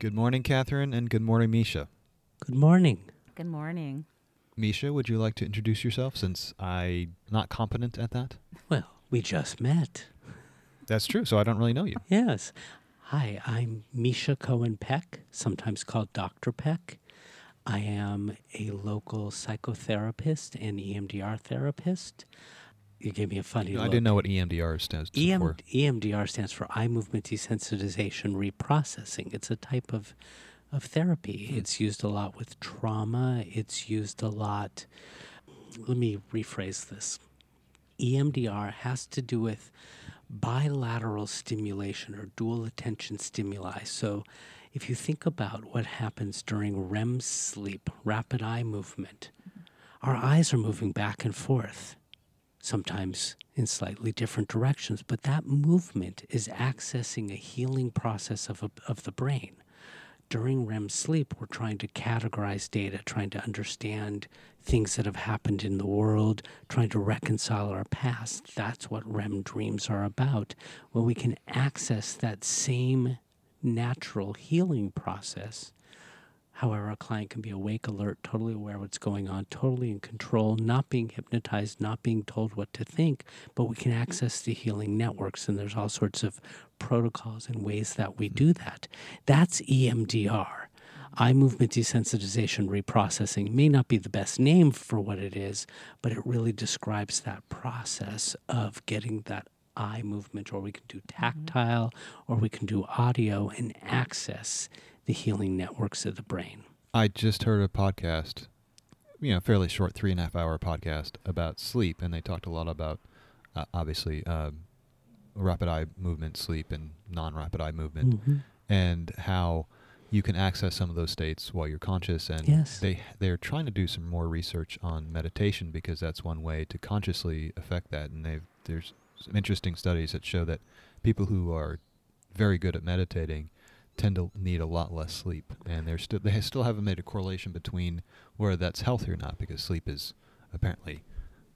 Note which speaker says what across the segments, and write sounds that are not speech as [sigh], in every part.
Speaker 1: Good morning, Catherine, and good morning, Misha.
Speaker 2: Good morning.
Speaker 3: Good morning.
Speaker 1: Misha, would you like to introduce yourself since I'm not competent at that?
Speaker 2: Well, we just met.
Speaker 1: That's true, so I don't really know you.
Speaker 2: Yes. Hi, I'm Misha Cohen Peck, sometimes called Dr. Peck. I am a local psychotherapist and EMDR therapist. You gave me a funny
Speaker 1: I
Speaker 2: look.
Speaker 1: didn't know what EMDR stands
Speaker 2: EM,
Speaker 1: for.
Speaker 2: EMDR stands for eye movement desensitization reprocessing. It's a type of of therapy.
Speaker 1: Hmm.
Speaker 2: It's used a lot with trauma. It's used a lot. Let me rephrase this. EMDR has to do with bilateral stimulation or dual attention stimuli. So, if you think about what happens during REM sleep, rapid eye movement, our eyes are moving back and forth sometimes in slightly different directions, but that movement is accessing a healing process of, a, of the brain. During REM sleep, we're trying to categorize data, trying to understand things that have happened in the world, trying to reconcile our past. That's what REM dreams are about. When we can access that same natural healing process However, a client can be awake, alert, totally aware of what's going on, totally in control, not being hypnotized, not being told what to think, but we can mm-hmm. access the healing networks. And there's all sorts of protocols and ways that we mm-hmm. do that. That's EMDR. Mm-hmm. Eye movement desensitization reprocessing may not be the best name for what it is, but it really describes that process of getting that eye movement, or we can do tactile, or we can do audio and access the healing networks of the brain.
Speaker 1: I just heard a podcast, you know, fairly short, three and a half hour podcast about sleep, and they talked a lot about, uh, obviously, uh, rapid eye movement, sleep, and non rapid eye movement,
Speaker 2: Mhm.
Speaker 1: and how you can access some of those states while you're conscious and
Speaker 2: Yes.
Speaker 1: they they're trying to do some more research on meditation because that's one way to consciously affect that and they've there's some interesting studies that show that people who are very good at meditating tend to need a lot less sleep and they're still they still haven't made a correlation between whether that's healthy or not because sleep is apparently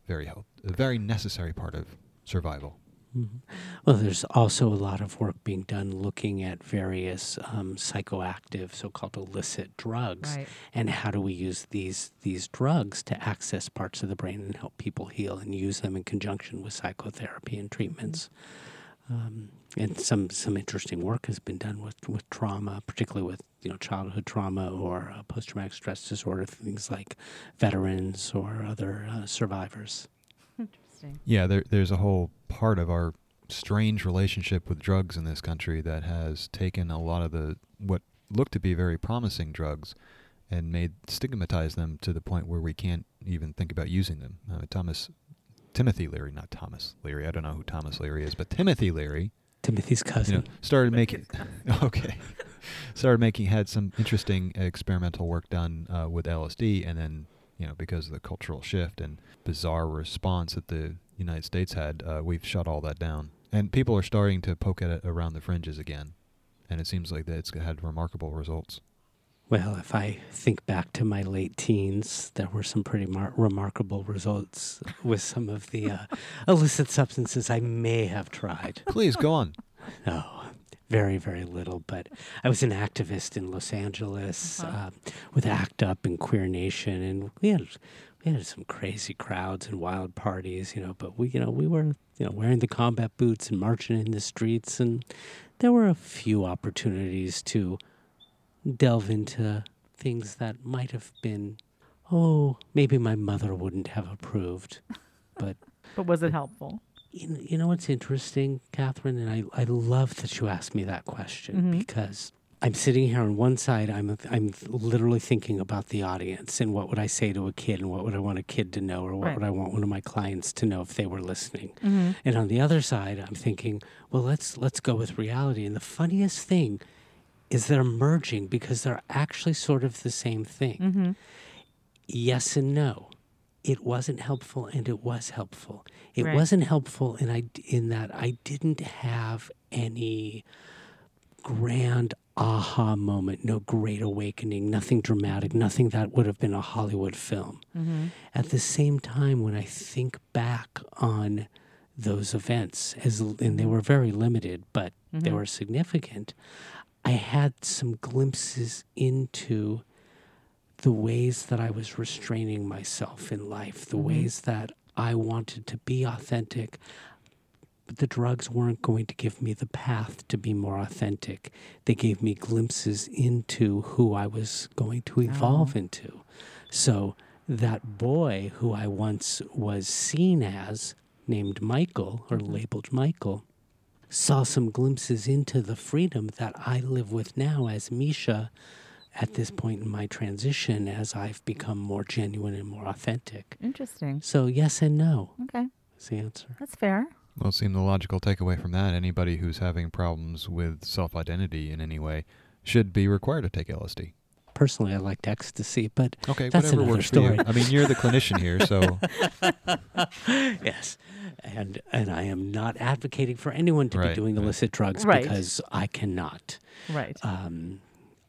Speaker 1: very health, a very necessary part of survival
Speaker 2: Mhm. Well, there's also a lot of work being done looking at various um, psychoactive, so-called illicit drugs,
Speaker 3: Right.
Speaker 2: and how do we use these these drugs to access parts of the brain and help people heal, and use them in conjunction with psychotherapy and treatments. Um, and some some interesting work has been done with, with trauma, particularly with you know childhood trauma or uh, post traumatic stress disorder, things like veterans or other uh, survivors.
Speaker 3: Interesting.
Speaker 1: Yeah, there, there's a whole part of our strange relationship with drugs in this country that has taken a lot of the what look to be very promising drugs and made stigmatize them to the point where we can't even think about using them. Uh, Thomas Timothy Leary, not Thomas Leary. I don't know who Thomas Leary is, but Timothy Leary,
Speaker 2: Timothy's cousin, you
Speaker 1: know, started making [laughs] okay, started making had some interesting experimental work done uh, with LSD, and then you know because of the cultural shift and bizarre response that the United States had, uh, we've shut all that down, and people are starting to poke at it around the fringes again, and it seems like that it's had remarkable results.
Speaker 2: Well, if I think back to my late teens, there were some pretty mar- remarkable results with some of the uh, [laughs] illicit substances I may have tried.
Speaker 1: Please go on.
Speaker 2: No, [laughs] very, very little. But I was an activist in Los Angeles
Speaker 3: Uh-huh.
Speaker 2: uh, with ACT UP and Queer Nation, and we had we had some crazy crowds and wild parties, you know. But we, you know, we were you know wearing the combat boots and marching in the streets, and there were a few opportunities to delve into things that might have been, oh, maybe my mother wouldn't have approved, [laughs] but
Speaker 3: But was it helpful?
Speaker 2: you know, you know what's interesting, Catherine, and I, I love that you asked me that question
Speaker 3: Mhm.
Speaker 2: because I'm sitting here on one side, I'm I'm literally thinking about the audience and what would I say to a kid and what would I want a kid to know or what
Speaker 3: Right.
Speaker 2: would I want one of my clients to know if they were listening.
Speaker 3: Mm-hmm.
Speaker 2: And on the other side, I'm thinking, well, let's let's go with reality. And the funniest thing is they're merging because they're actually sort of the same thing
Speaker 3: Mm-hmm.
Speaker 2: yes and no. It wasn't helpful and it was helpful. It
Speaker 3: Right.
Speaker 2: wasn't helpful in I in that I didn't have any grand aha moment, no great awakening, nothing dramatic, nothing that would have been a Hollywood film.
Speaker 3: Mm-hmm.
Speaker 2: At the same time when I think back on those events as and they were very limited, but they
Speaker 3: Mhm.
Speaker 2: were significant. I had some glimpses into the ways that I was restraining myself in life, the
Speaker 3: Mhm.
Speaker 2: ways that I wanted to be authentic, but the drugs weren't going to give me the path to be more authentic. They gave me glimpses into who I was going to evolve into. So that boy who I once was seen as, named Michael or labeled Michael, saw some glimpses into the freedom that I live with now as Misha at this point in my transition as I've become more genuine and more authentic.
Speaker 3: Interesting.
Speaker 2: So, yes and no
Speaker 3: Okay.
Speaker 2: is the answer.
Speaker 3: That's fair.
Speaker 1: Well, it seemed the logical takeaway from that anybody who's having problems with self identity in any way should be required to take LSD.
Speaker 2: Personally, I liked ecstasy, but
Speaker 1: Okay,
Speaker 2: That's
Speaker 1: whatever
Speaker 2: another
Speaker 1: works for you.
Speaker 2: story.
Speaker 1: I mean, you're the clinician here, so [laughs]
Speaker 2: yes, and and I am not advocating for anyone to
Speaker 1: Right,
Speaker 2: be doing
Speaker 1: right.
Speaker 2: illicit drugs
Speaker 3: Right.
Speaker 2: because I cannot.
Speaker 3: Right.
Speaker 2: Um,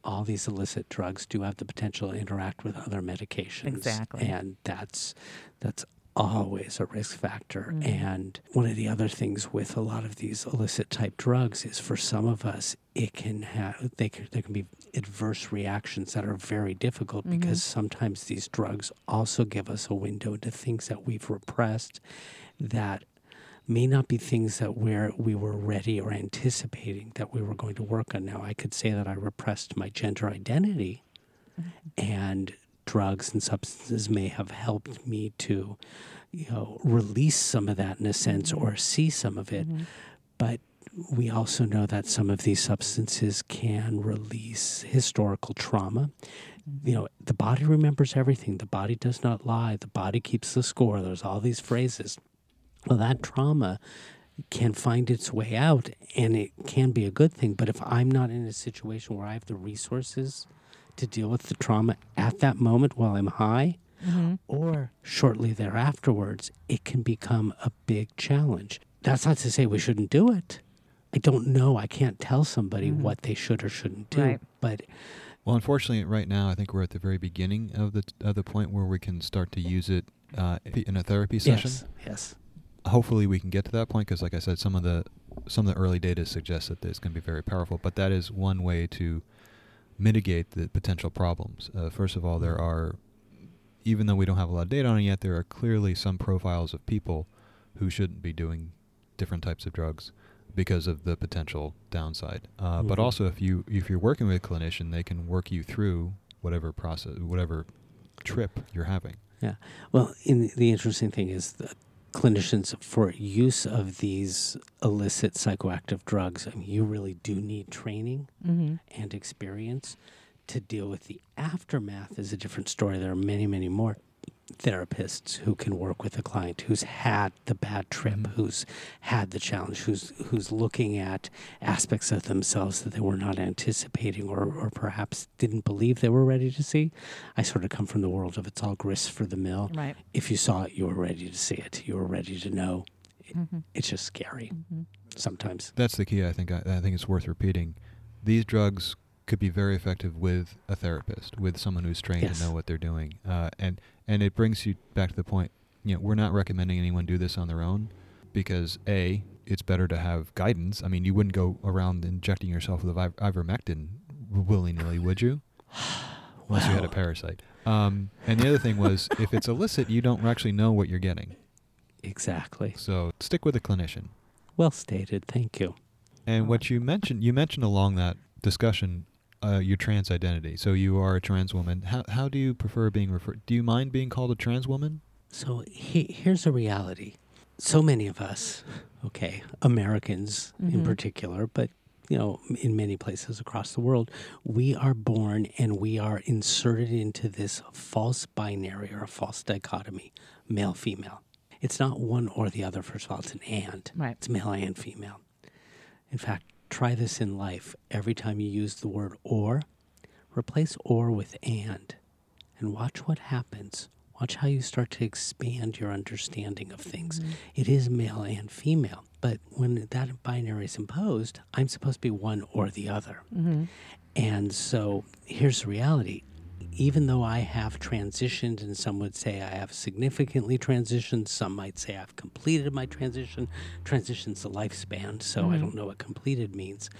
Speaker 2: all these illicit drugs do have the potential to interact with other medications,
Speaker 3: Exactly.
Speaker 2: and that's that's always a risk factor.
Speaker 3: Mhm.
Speaker 2: And one of the other things with a lot of these illicit type drugs is for some of us, it can have they can, there can be adverse reactions that are very difficult
Speaker 3: Mhm.
Speaker 2: because sometimes these drugs also give us a window into things that we've repressed that may not be things that we're, we were ready or anticipating that we were going to work on. Now, I could say that I repressed my gender identity, and drugs and substances may have helped me to, you know, release some of that in a sense or see some of it.
Speaker 3: Mhm.
Speaker 2: But we also know that some of these substances can release historical trauma. You know, the body remembers everything. The body does not lie. The body keeps the score. There's all these phrases. Well, that trauma can find its way out and it can be a good thing. But if I'm not in a situation where I have the resources to deal with the trauma at that moment while I'm high,
Speaker 3: Mhm.
Speaker 2: or shortly thereafterwards, it can become a big challenge. That's not to say we shouldn't do it. I don't know. I can't tell somebody
Speaker 3: Mhm.
Speaker 2: what they should or shouldn't do.
Speaker 3: Right.
Speaker 2: But
Speaker 1: Well, unfortunately, right now, I think we're at the very beginning of the of the point where we can start to use it uh, in a therapy session.
Speaker 2: yes, yes.
Speaker 1: Hopefully, we can get to that point because, like I said, some of the some of the early data suggests that it's going to be very powerful. But that is one way to mitigate the potential problems. Uh, first of all, there are, even though we don't have a lot of data on it yet, there are clearly some profiles of people who shouldn't be doing different types of drugs because of the potential downside. Uh, But
Speaker 2: Mhm.
Speaker 1: also, if you if you're working with a clinician, they can work you through whatever process, whatever trip you're having.
Speaker 2: Yeah. Well, in the interesting thing is that clinicians for use of these illicit psychoactive drugs, I mean, you really do need training
Speaker 3: Mhm.
Speaker 2: and experience to deal with the aftermath is a different story. There are many, many more therapists who can work with a client who's had the bad trip, who's had the challenge, who's who's looking at aspects of themselves that they were not anticipating or, or perhaps didn't believe they were ready to see. I sort of come from the world of it's all grist for the mill.
Speaker 3: Right.
Speaker 2: If you saw it, you were ready to see it. You were ready to know.
Speaker 3: Mhm.
Speaker 2: It's just scary
Speaker 3: Mhm.
Speaker 2: sometimes.
Speaker 1: That's the key. I think. I, I think it's worth repeating. These drugs could be very effective with a therapist, with someone who's trained
Speaker 2: Yes.
Speaker 1: to know what they're doing, uh, and and it brings you back to the point. You know, we're not recommending anyone do this on their own because a it's better to have guidance. I mean, you wouldn't go around injecting yourself with iver- ivermectin willy nilly, would you? [sighs] Unless you had a parasite. Um, and the other thing was, [laughs] if it's illicit, you don't actually know what you're getting.
Speaker 2: Exactly.
Speaker 1: So stick with a clinician.
Speaker 2: Well stated. Thank you.
Speaker 1: And what you mentioned, you mentioned along that discussion, uh, your trans identity. So you are a trans woman. How how do you prefer being referred? Do you mind being called a trans woman?
Speaker 2: So he, here's a reality. So many of us, okay, Americans in
Speaker 3: Mhm.
Speaker 2: particular, but you know, in many places across the world, we are born and we are inserted into this false binary or a false dichotomy, male female. It's not one or the other. First of all, it's an and.
Speaker 3: Right.
Speaker 2: It's male and female. In fact, try this in life. Every time you use the word or, replace or with and. And watch what happens. Watch how you start to expand your understanding of things. It is male and female. But when that binary is imposed, I'm supposed to be one or the other.
Speaker 3: Mhm.
Speaker 2: And so here's the reality even though I have transitioned, and some would say I have significantly transitioned, some might say I've completed my transition. Transition's a lifespan, so I mm-hmm. don't know what completed means.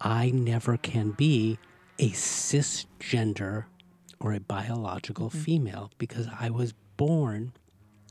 Speaker 2: I never can be a cisgender or a biological mm-hmm. female because I was born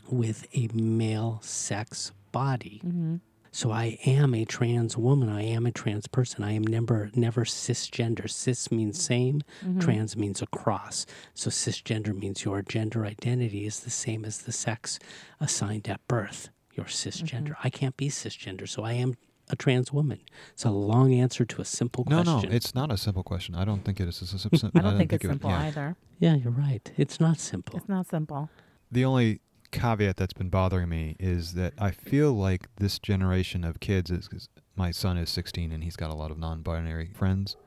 Speaker 2: with a male sex body. Mm-hmm. So I am a trans woman. I am a trans person. I am never never cisgender. Cis means mm-hmm. same, mm-hmm. trans means across. So cisgender means your gender identity is the same as the sex assigned at birth. You're cisgender. Mm-hmm. I can't be cisgender, so I am a trans woman. It's a long answer to a simple
Speaker 1: No,
Speaker 2: question.
Speaker 1: no, no, it's not a simple question. I don't think it is. A, [laughs] sim- sim-
Speaker 3: I don't think it's
Speaker 1: of it-
Speaker 3: simple
Speaker 1: yeah.
Speaker 3: either.
Speaker 2: yeah, you're right. It's not simple.
Speaker 3: It's not simple.
Speaker 1: The only caveat that's been bothering me is that I feel like this generation of kids is my son is 16 and he's got a lot of non-binary friends.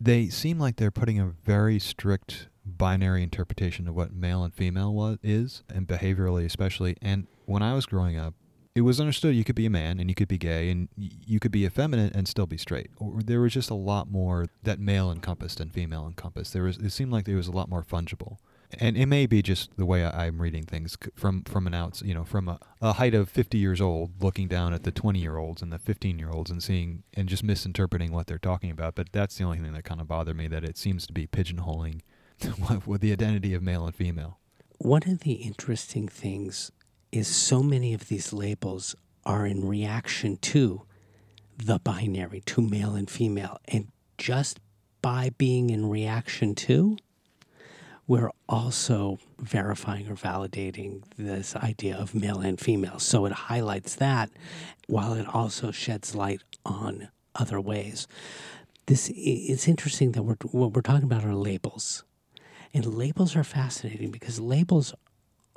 Speaker 1: They seem like they're putting a very strict binary interpretation of what male and female was is, and behaviorally especially. And when I was growing up, it was understood you could be a man and you could be gay and you could be effeminate and still be straight. Or there was just a lot more that male encompassed and female encompassed. There was it seemed like there was a lot more fungible. And it may be just the way I- I'm reading things from from an outs, you know, from a, a height of 50 years old, looking down at the 20 year olds and the 15 year olds and seeing and just misinterpreting what they're talking about. But that's the only thing that kind of bothered me that it seems to be pigeonholing [laughs] with the identity of male and female.
Speaker 2: One of the interesting things is so many of these labels are in reaction to the binary, to male and female. And just by being in reaction to, we're also verifying or validating this idea of male and female. So it highlights that while it also sheds light on other ways. This it's interesting that we're what we're talking about are labels. And labels are fascinating because labels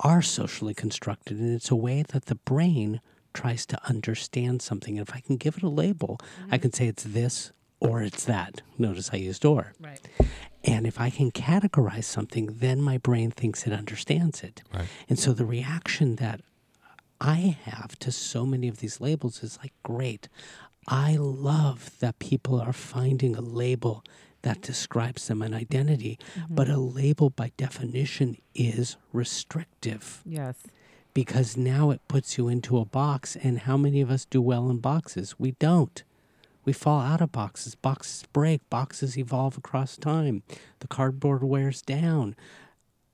Speaker 2: are socially constructed, and it's a way that the brain tries to understand something. And if I can give it a label, I mm-hmm. can say it's this or it's that. Notice I used or.
Speaker 3: Right.
Speaker 2: And if I can categorize something, then my brain thinks it understands it.
Speaker 1: Right.
Speaker 2: And so the reaction that I have to so many of these labels is like, great. I love that people are finding a label that describes them an identity, mm-hmm. but a label by definition is restrictive
Speaker 3: Yes.
Speaker 2: because now it puts you into a box. And how many of us do well in boxes? We don't. We fall out of boxes. Boxes break. Boxes evolve across time. The cardboard wears down.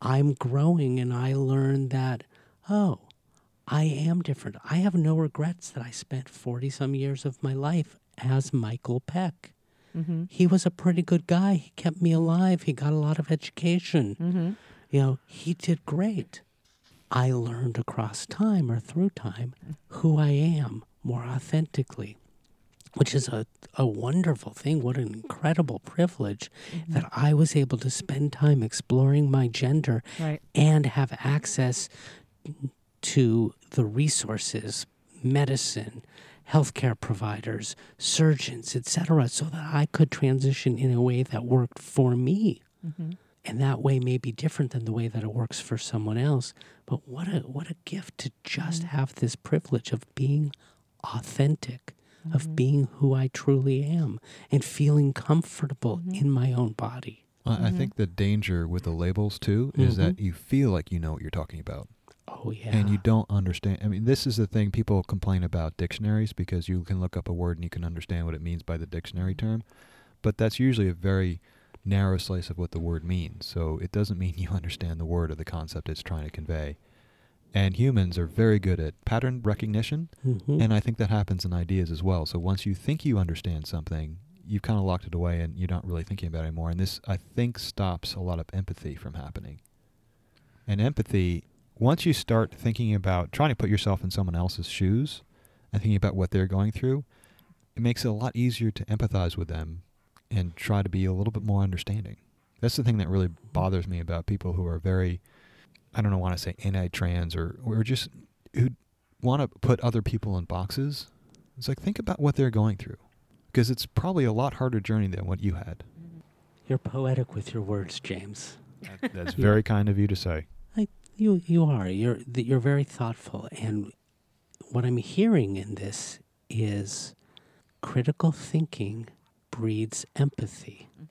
Speaker 2: I'm growing and I learn that, oh, I am different. I have no regrets that I spent 40 some years of my life as Michael Peck.
Speaker 3: Mm-hmm.
Speaker 2: He was a pretty good guy. He kept me alive. He got a lot of education.
Speaker 3: Mm-hmm.
Speaker 2: You know, he did great. I learned across time or through time who I am more authentically, which is a, a wonderful thing. What an incredible privilege that I was able to spend time exploring my gender
Speaker 3: Right.
Speaker 2: and have access to the resources, medicine, healthcare providers, surgeons, etc., so that I could transition in a way that worked for me.
Speaker 3: Mm-hmm.
Speaker 2: And that way may be different than the way that it works for someone else. But what a what a gift to just have this privilege of being authentic, of mm-hmm. being who I truly am, and feeling comfortable mm-hmm. in my own body.
Speaker 1: I I think mm-hmm. the danger with the labels too is that you feel like you know what you're talking about.
Speaker 2: Oh yeah.
Speaker 1: and you don't understand. I mean, this is the thing people complain about dictionaries because you can look up a word and you can understand what it means by the dictionary term, but that's usually a very narrow slice of what the word means. So it doesn't mean [laughs] you understand the word or the concept it's trying to convey. And humans are very good at pattern recognition,
Speaker 2: Mhm.
Speaker 1: and I think that happens in ideas as well. So once you think you understand something, you've kind of locked it away and you're not really thinking about it anymore. And this, I think, stops a lot of empathy from happening. And empathy, once you start thinking about trying to put yourself in someone else's shoes and thinking about what they're going through, it makes it a lot easier to empathize with them and try to be a little bit more understanding. That's the thing that really bothers me about people who are very, I don't know, want to say anti-trans or or just who want to put other people in boxes. It's like think about what they're going through, because it's probably a lot harder journey than what you had. Mm-hmm.
Speaker 2: You're poetic with your words, James.
Speaker 1: That's [laughs]
Speaker 2: Yeah.
Speaker 1: very kind of you to say.
Speaker 2: You you are. You're you're very thoughtful, and what I'm hearing in this is critical thinking breeds empathy. Mm-hmm.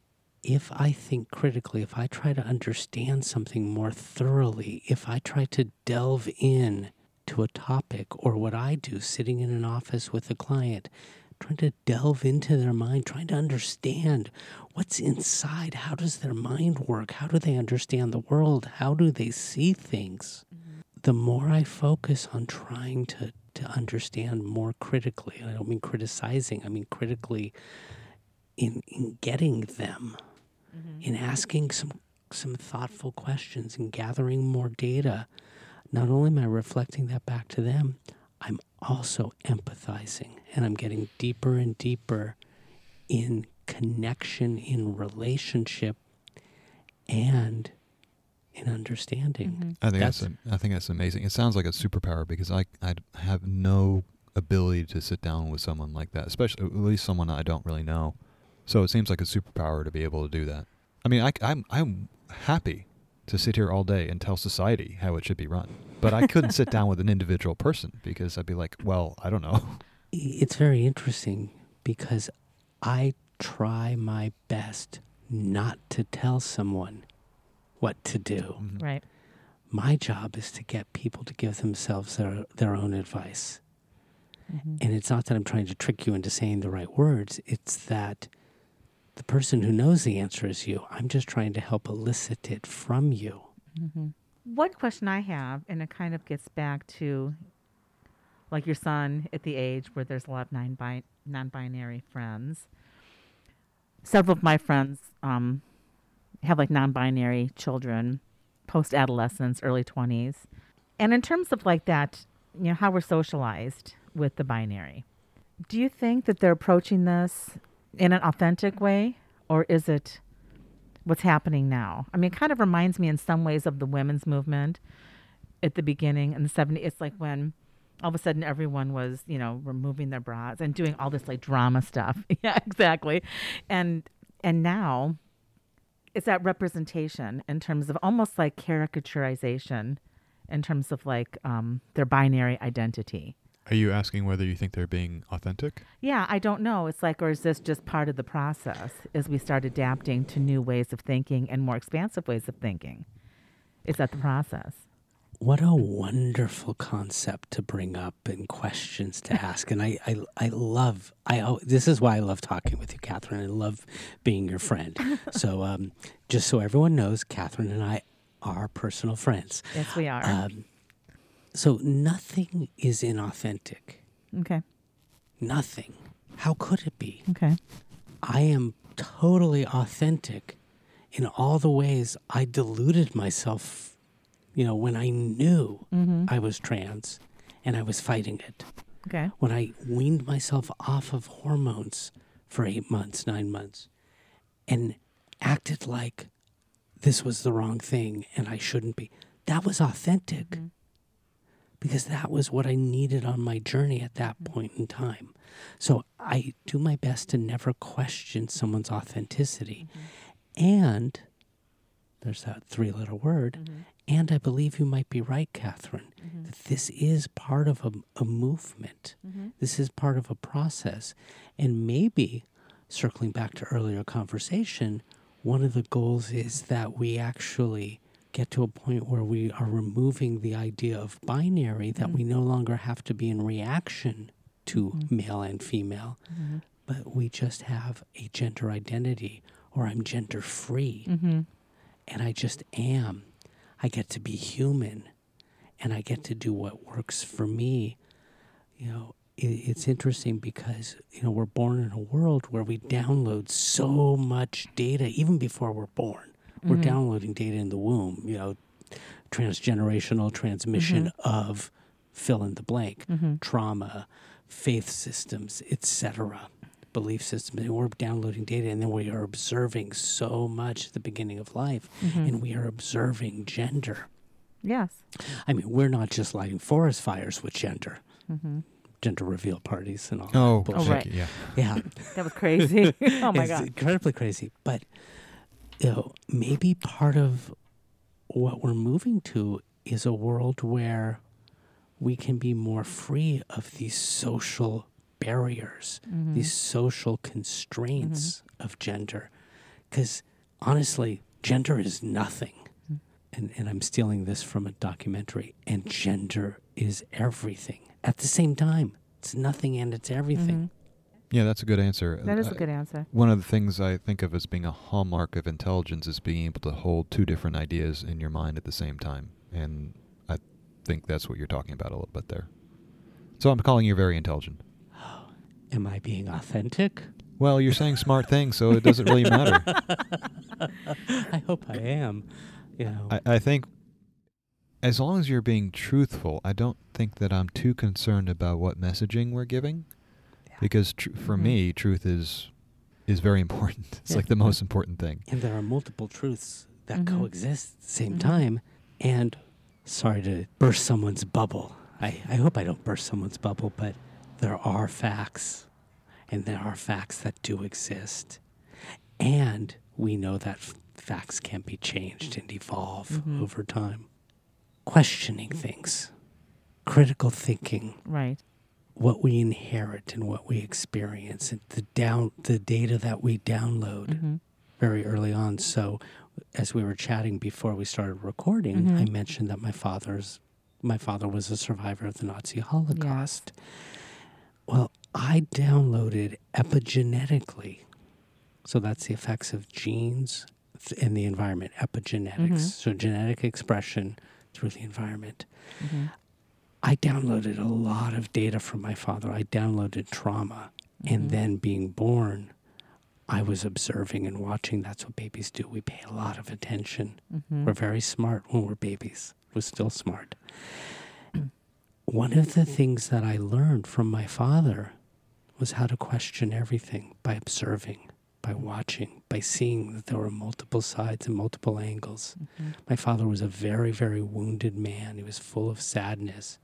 Speaker 2: If I think critically, if I try to understand something more thoroughly, if I try to delve in to a topic or what I do sitting in an office with a client, trying to delve into their mind, trying to understand what's inside, how does their mind work, how do they understand the world, how do they see things. Mm-hmm. The more I focus on trying to, to understand more critically, I don't mean criticizing, I mean critically in, in getting them Mm-hmm. in asking some some thoughtful questions and gathering more data, not only am I reflecting that back to them, I'm also empathizing and I'm getting deeper and deeper in connection, in relationship, and in understanding. Mm-hmm.
Speaker 1: I think that's,
Speaker 2: That's-
Speaker 1: am- I think that's amazing. It sounds like a superpower because I I have no ability to sit down with someone like that, especially at least someone I don't really know. So it seems like a superpower to be able to do that. I mean, I, am I'm happy to sit here all day and tell society how it should be run, but I couldn't sit down with an individual person because I'd be like, well, I don't know. [laughs]
Speaker 2: It's very interesting because I try my best not to tell someone what to do.
Speaker 1: Mhm.
Speaker 3: Right.
Speaker 2: My job is to get people to give themselves their, their own advice.
Speaker 3: Mhm.
Speaker 2: And it's not that I'm trying to trick you into saying the right words, it's that the person who knows the answer is you. I'm just trying to help elicit it from you.
Speaker 3: Mhm. One question I have, and it kind of gets back to like your son at the age where there's a lot of non non binary friends. Several of my friends um, have like non binary children, post adolescence, early 20s. And in terms of like that, you know, how we're socialized with the binary, do you think that they're approaching this in an authentic way, or is it what's happening now. I mean, it kind of reminds me in some ways of the women's movement at the beginning in the 70s. It's like when all of a sudden everyone was, you know, removing their bras and doing all this like drama stuff. [laughs] yeah, exactly. And and now it's that representation in terms of almost like caricaturization in terms of like um, their binary identity.
Speaker 1: Are you asking whether you think they're being authentic?
Speaker 3: Yeah, I don't know. It's like, or is this just part of the process as we start adapting to new ways of thinking and more expansive ways of thinking? Is that the process?
Speaker 2: What a wonderful concept to bring up and questions to [laughs] ask. And I, I, I love, I, al- this is why I love talking with you, Catherine. I love being your friend. [laughs] so, um, just so everyone knows, Catherine and I are personal friends.
Speaker 3: Yes, we are.
Speaker 2: Um, so, nothing is inauthentic.
Speaker 3: okay.
Speaker 2: Nothing. How could it be?
Speaker 3: Okay.
Speaker 2: I am totally authentic in all the ways I deluded myself, you know, when I knew
Speaker 3: Mm-hmm.
Speaker 2: I was trans and I was fighting it.
Speaker 3: Okay.
Speaker 2: When I weaned myself off of hormones for eight months, nine months, and acted like this was the wrong thing and I shouldn't be. That was authentic because that was what I needed on my journey at that mm-hmm. point in time. So I do my best to never question someone's authenticity. Mm-hmm. And there's that three letter word. Mm-hmm. And I believe you might be right, Catherine, that this is part of a, a movement. This is part of a process. And maybe, circling back to earlier conversation, one of the goals is that we actually get to a point where we are removing the idea of binary, that we mm-hmm. no longer have to be in reaction to mm-hmm. male and female, mm-hmm. but we just have a gender identity or I'm gender free
Speaker 3: Mm-hmm.
Speaker 2: and I just am. I get to be human and I get to do what works for me. You know, it, it's interesting because, you know, we're born in a world where we download so much data even before we're born. We're mm-hmm. downloading data in the womb, you know, transgenerational transmission mm-hmm. of fill in the blank, mm-hmm. trauma, faith systems, etc belief systems and we're downloading data and then we are observing so much at the beginning of life and we are observing gender
Speaker 3: Yes.
Speaker 2: i mean we're not just lighting forest fires with gender
Speaker 3: Mm-hmm.
Speaker 2: gender reveal parties and all
Speaker 1: Oh,
Speaker 2: that
Speaker 3: Oh, right.
Speaker 1: yeah.
Speaker 2: yeah [laughs]
Speaker 3: That was crazy. [laughs] oh my
Speaker 2: it's
Speaker 3: God.
Speaker 2: incredibly crazy but you know maybe part of what we're moving to is a world where we can be more free of these social barriers,
Speaker 3: Mm-hmm.
Speaker 2: these social constraints mm-hmm. of gender. Because honestly, gender is nothing. Mm-hmm. And, and I'm stealing this from a documentary, and gender is everything at the same time. It's nothing and it's everything. Mm-hmm.
Speaker 1: Yeah, that's a good answer.
Speaker 3: That is a good answer.
Speaker 1: One of the things I think of as being a hallmark of intelligence is being able to hold two different ideas in your mind at the same time. And I think that's what you're talking about a little bit there. So I'm calling you very intelligent. [gasps]
Speaker 2: Am I being authentic?
Speaker 1: Well, you're saying smart things, so it doesn't really matter. [laughs]
Speaker 2: I hope I am. You know,
Speaker 1: I, I think as long as you're being truthful, I don't think that I'm too concerned about what messaging we're giving.
Speaker 2: Yeah.
Speaker 1: Because tr- for
Speaker 3: Mhm.
Speaker 1: me, truth is is very important. [laughs] It's
Speaker 2: Yeah.
Speaker 1: like the most important thing.
Speaker 2: and there are multiple truths that
Speaker 3: Mhm.
Speaker 2: coexist at the same
Speaker 3: Mhm.
Speaker 2: time. And sorry to burst someone's bubble. I, I hope I don't burst someone's bubble, but there are facts, and there are facts that do exist. And we know that f- facts can be changed and evolve
Speaker 3: Mhm.
Speaker 2: over time. Questioning things, critical thinking,
Speaker 3: Right.
Speaker 2: What we inherit and what we experience, and the down the data that we download
Speaker 3: hmm
Speaker 2: very early on. So, as we were chatting before we started recording, I
Speaker 3: Mhm.
Speaker 2: mentioned that my father's my father was a survivor of the Nazi Holocaust. Well, I downloaded epigenetically. So that's the effects of genes and the environment, epigenetics.
Speaker 3: Mhm.
Speaker 2: So genetic expression through the environment.
Speaker 3: hmm
Speaker 2: I downloaded a lot of data from my father. I downloaded trauma.
Speaker 3: Mhm.
Speaker 2: And then being born, I was observing and watching. That's what babies do. We pay a lot of attention.
Speaker 3: hmm
Speaker 2: We're very smart when we're babies. We're still smart. [clears throat] One of the things that I learned from my father was how to question everything by observing, by watching, by seeing that there were multiple sides and multiple angles.
Speaker 3: hmm
Speaker 2: My father was a very, very wounded man. He was full of sadness,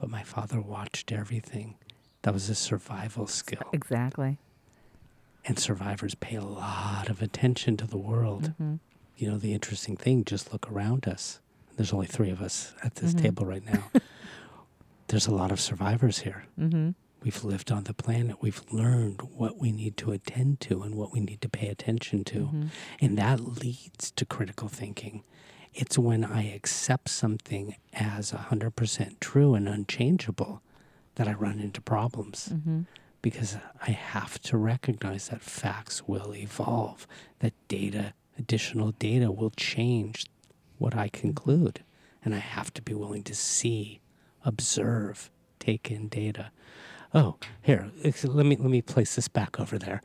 Speaker 2: but my father watched everything. That was a survival skill.
Speaker 3: Exactly.
Speaker 2: And survivors pay a lot of attention to the world.
Speaker 3: hmm
Speaker 2: You know, the interesting thing, just look around us. There's only three of us at this
Speaker 3: Mhm.
Speaker 2: table right now. [laughs] There's a lot of survivors here.
Speaker 3: hmm
Speaker 2: We've lived on the planet. We've learned what we need to attend to and what we need to pay attention to.
Speaker 3: hmm
Speaker 2: And that leads to critical thinking. It's when I accept something as 100% true and unchangeable that I run into problems
Speaker 3: hmm
Speaker 2: because I have to recognize that facts will evolve, that data, additional data will change what I conclude. And I have to be willing to see, observe, take in data. Oh, here, let me let me place this back over there.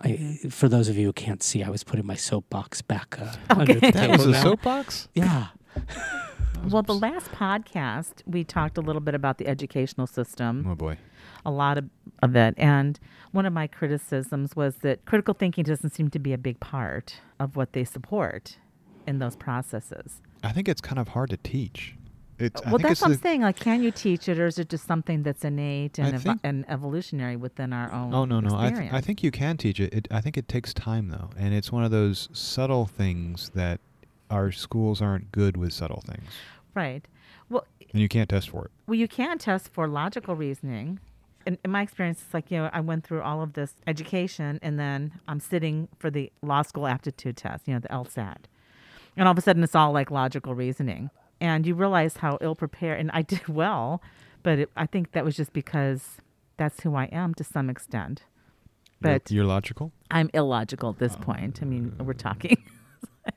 Speaker 2: I, for those of you who can't see, I was putting my soapbox back uh, [laughs] under the
Speaker 3: Okay.
Speaker 1: That was a soapbox?
Speaker 2: Yeah. [laughs]
Speaker 3: Well, the last podcast we talked a little bit about the educational system,
Speaker 1: Oh boy.
Speaker 3: a lot of, of it, and one of my criticisms was that critical thinking doesn't seem to be a big part of what they support in those processes.
Speaker 1: I think it's kind of hard to teach. It's,
Speaker 3: well,
Speaker 1: think
Speaker 3: that's
Speaker 1: it's
Speaker 3: what I'm saying. Like, can you teach it, or is it just something that's innate and, ev- and evolutionary within our own?
Speaker 1: Oh no no! I, th- I think you can teach it. it. I think it takes time though, and it's one of those subtle things that our schools aren't good with subtle things,
Speaker 3: right. Well,
Speaker 1: and you can't test for it.
Speaker 3: Well, you can test for logical reasoning. In, in my experience, it's like, you know, I went through all of this education and then I'm sitting for the law school aptitude test, you know, the LSAT. And all of a sudden it's all like logical reasoning. And you realize how ill prepared, and I [laughs] did well, but it, I think that was just because that's who I am to some extent.
Speaker 1: You're-
Speaker 3: But
Speaker 1: you're, logical.
Speaker 3: I'm illogical at this oh. point. I mean, we're talking.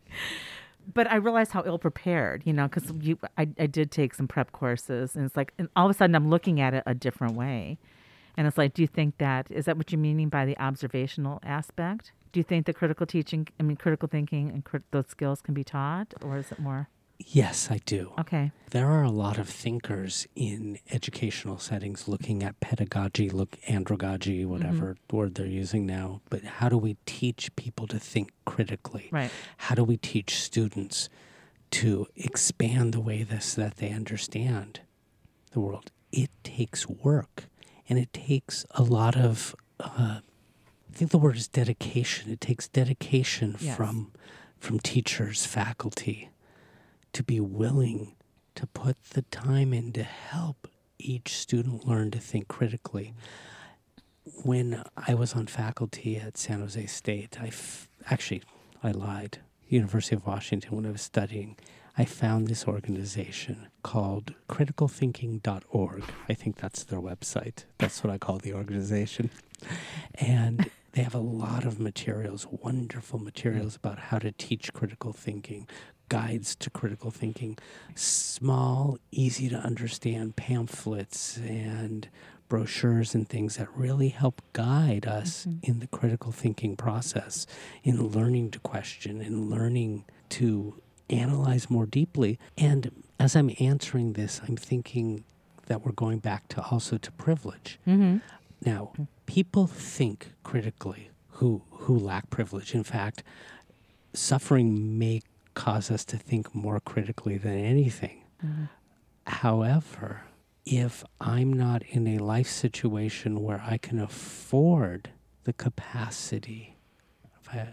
Speaker 3: [laughs] but I realized how ill prepared, you know, because you, I, I did take some prep courses, and it's like, and all of a sudden I'm looking at it a different way, and it's like, do you think that is that what you're meaning by the observational aspect? Do you think that critical teaching, I mean, critical thinking and crit- those skills can be taught, or is it more
Speaker 2: Yes, I do.
Speaker 3: okay?
Speaker 2: There are a lot of thinkers in educational settings looking at pedagogy, look andragogy, whatever word they're using now. But how do we teach people to think critically?
Speaker 3: Right.
Speaker 2: How do we teach students to expand the way this that they understand the world? It takes work, and it takes a lot of. Uh, I think the word is dedication. It takes dedication
Speaker 3: Yes.
Speaker 2: from from teachers, faculty, to be willing to put the time in to help each student learn to think critically. When I was on faculty at San Jose State, I f- actually I lied. University of Washington, when I was studying, I found this organization called criticalthinking.org. I think that's their website. That's what I call the organization. And they have a lot of materials, wonderful materials about how to teach critical thinking, guides to critical thinking, small, easy to understand pamphlets and brochures and things that really help guide us
Speaker 3: Mhm.
Speaker 2: in the critical thinking process, in learning to question, in learning to analyze more deeply. And as I'm answering this, I'm thinking that we're going back to also to privilege.
Speaker 3: Mm-hmm.
Speaker 2: Now, people think critically who who lack privilege. In fact, suffering may cause us to think more critically than anything.
Speaker 3: Mm-hmm.
Speaker 2: However, if I'm not in a life situation where I can afford the capacity, I,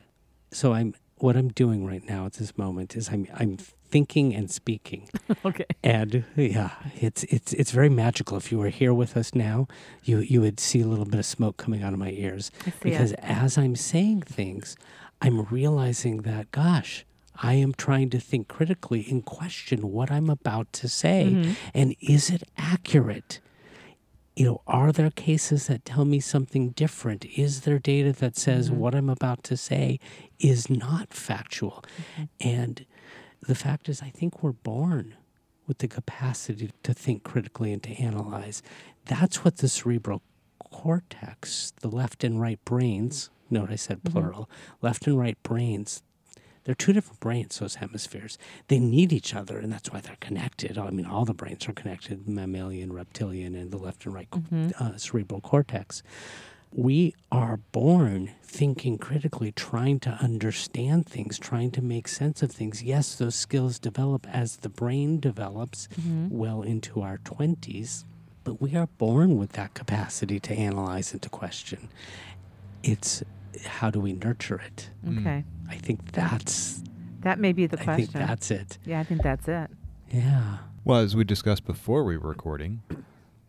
Speaker 2: so I'm what I'm doing right now at this moment is I'm I'm thinking and speaking. [laughs]
Speaker 3: okay.
Speaker 2: And yeah, it's it's it's very magical. If you were here with us now, you you would see a little bit of smoke coming out of my ears because
Speaker 3: it.
Speaker 2: as I'm saying things, I'm realizing that gosh, I am trying to think critically and question what I'm about to say
Speaker 3: Mhm.
Speaker 2: and is it accurate? You know, are there cases that tell me something different? Is there data that says
Speaker 3: Mhm.
Speaker 2: what I'm about to say is not factual?
Speaker 3: Mhm.
Speaker 2: And the fact is, I think we're born with the capacity to think critically and to analyze. That's what the cerebral cortex, the left and right brains, note I said
Speaker 3: Mhm.
Speaker 2: plural, left and right brains, they're two different brains, those hemispheres. They need each other, and that's why they're connected. I mean, all the brains are connected mammalian, reptilian, and the left and right co-
Speaker 3: Mhm.
Speaker 2: uh, cerebral cortex. We are born thinking critically, trying to understand things, trying to make sense of things. Yes, those skills develop as the brain develops
Speaker 3: Mhm.
Speaker 2: well into our 20s, but we are born with that capacity to analyze and to question. It's how do we nurture it?
Speaker 1: Mm.
Speaker 3: Okay.
Speaker 2: I think that's
Speaker 3: That may be the question.
Speaker 2: I
Speaker 3: question.
Speaker 2: think that's it.
Speaker 3: yeah, I think that's it.
Speaker 2: Yeah.
Speaker 1: Well, as we discussed before we were recording,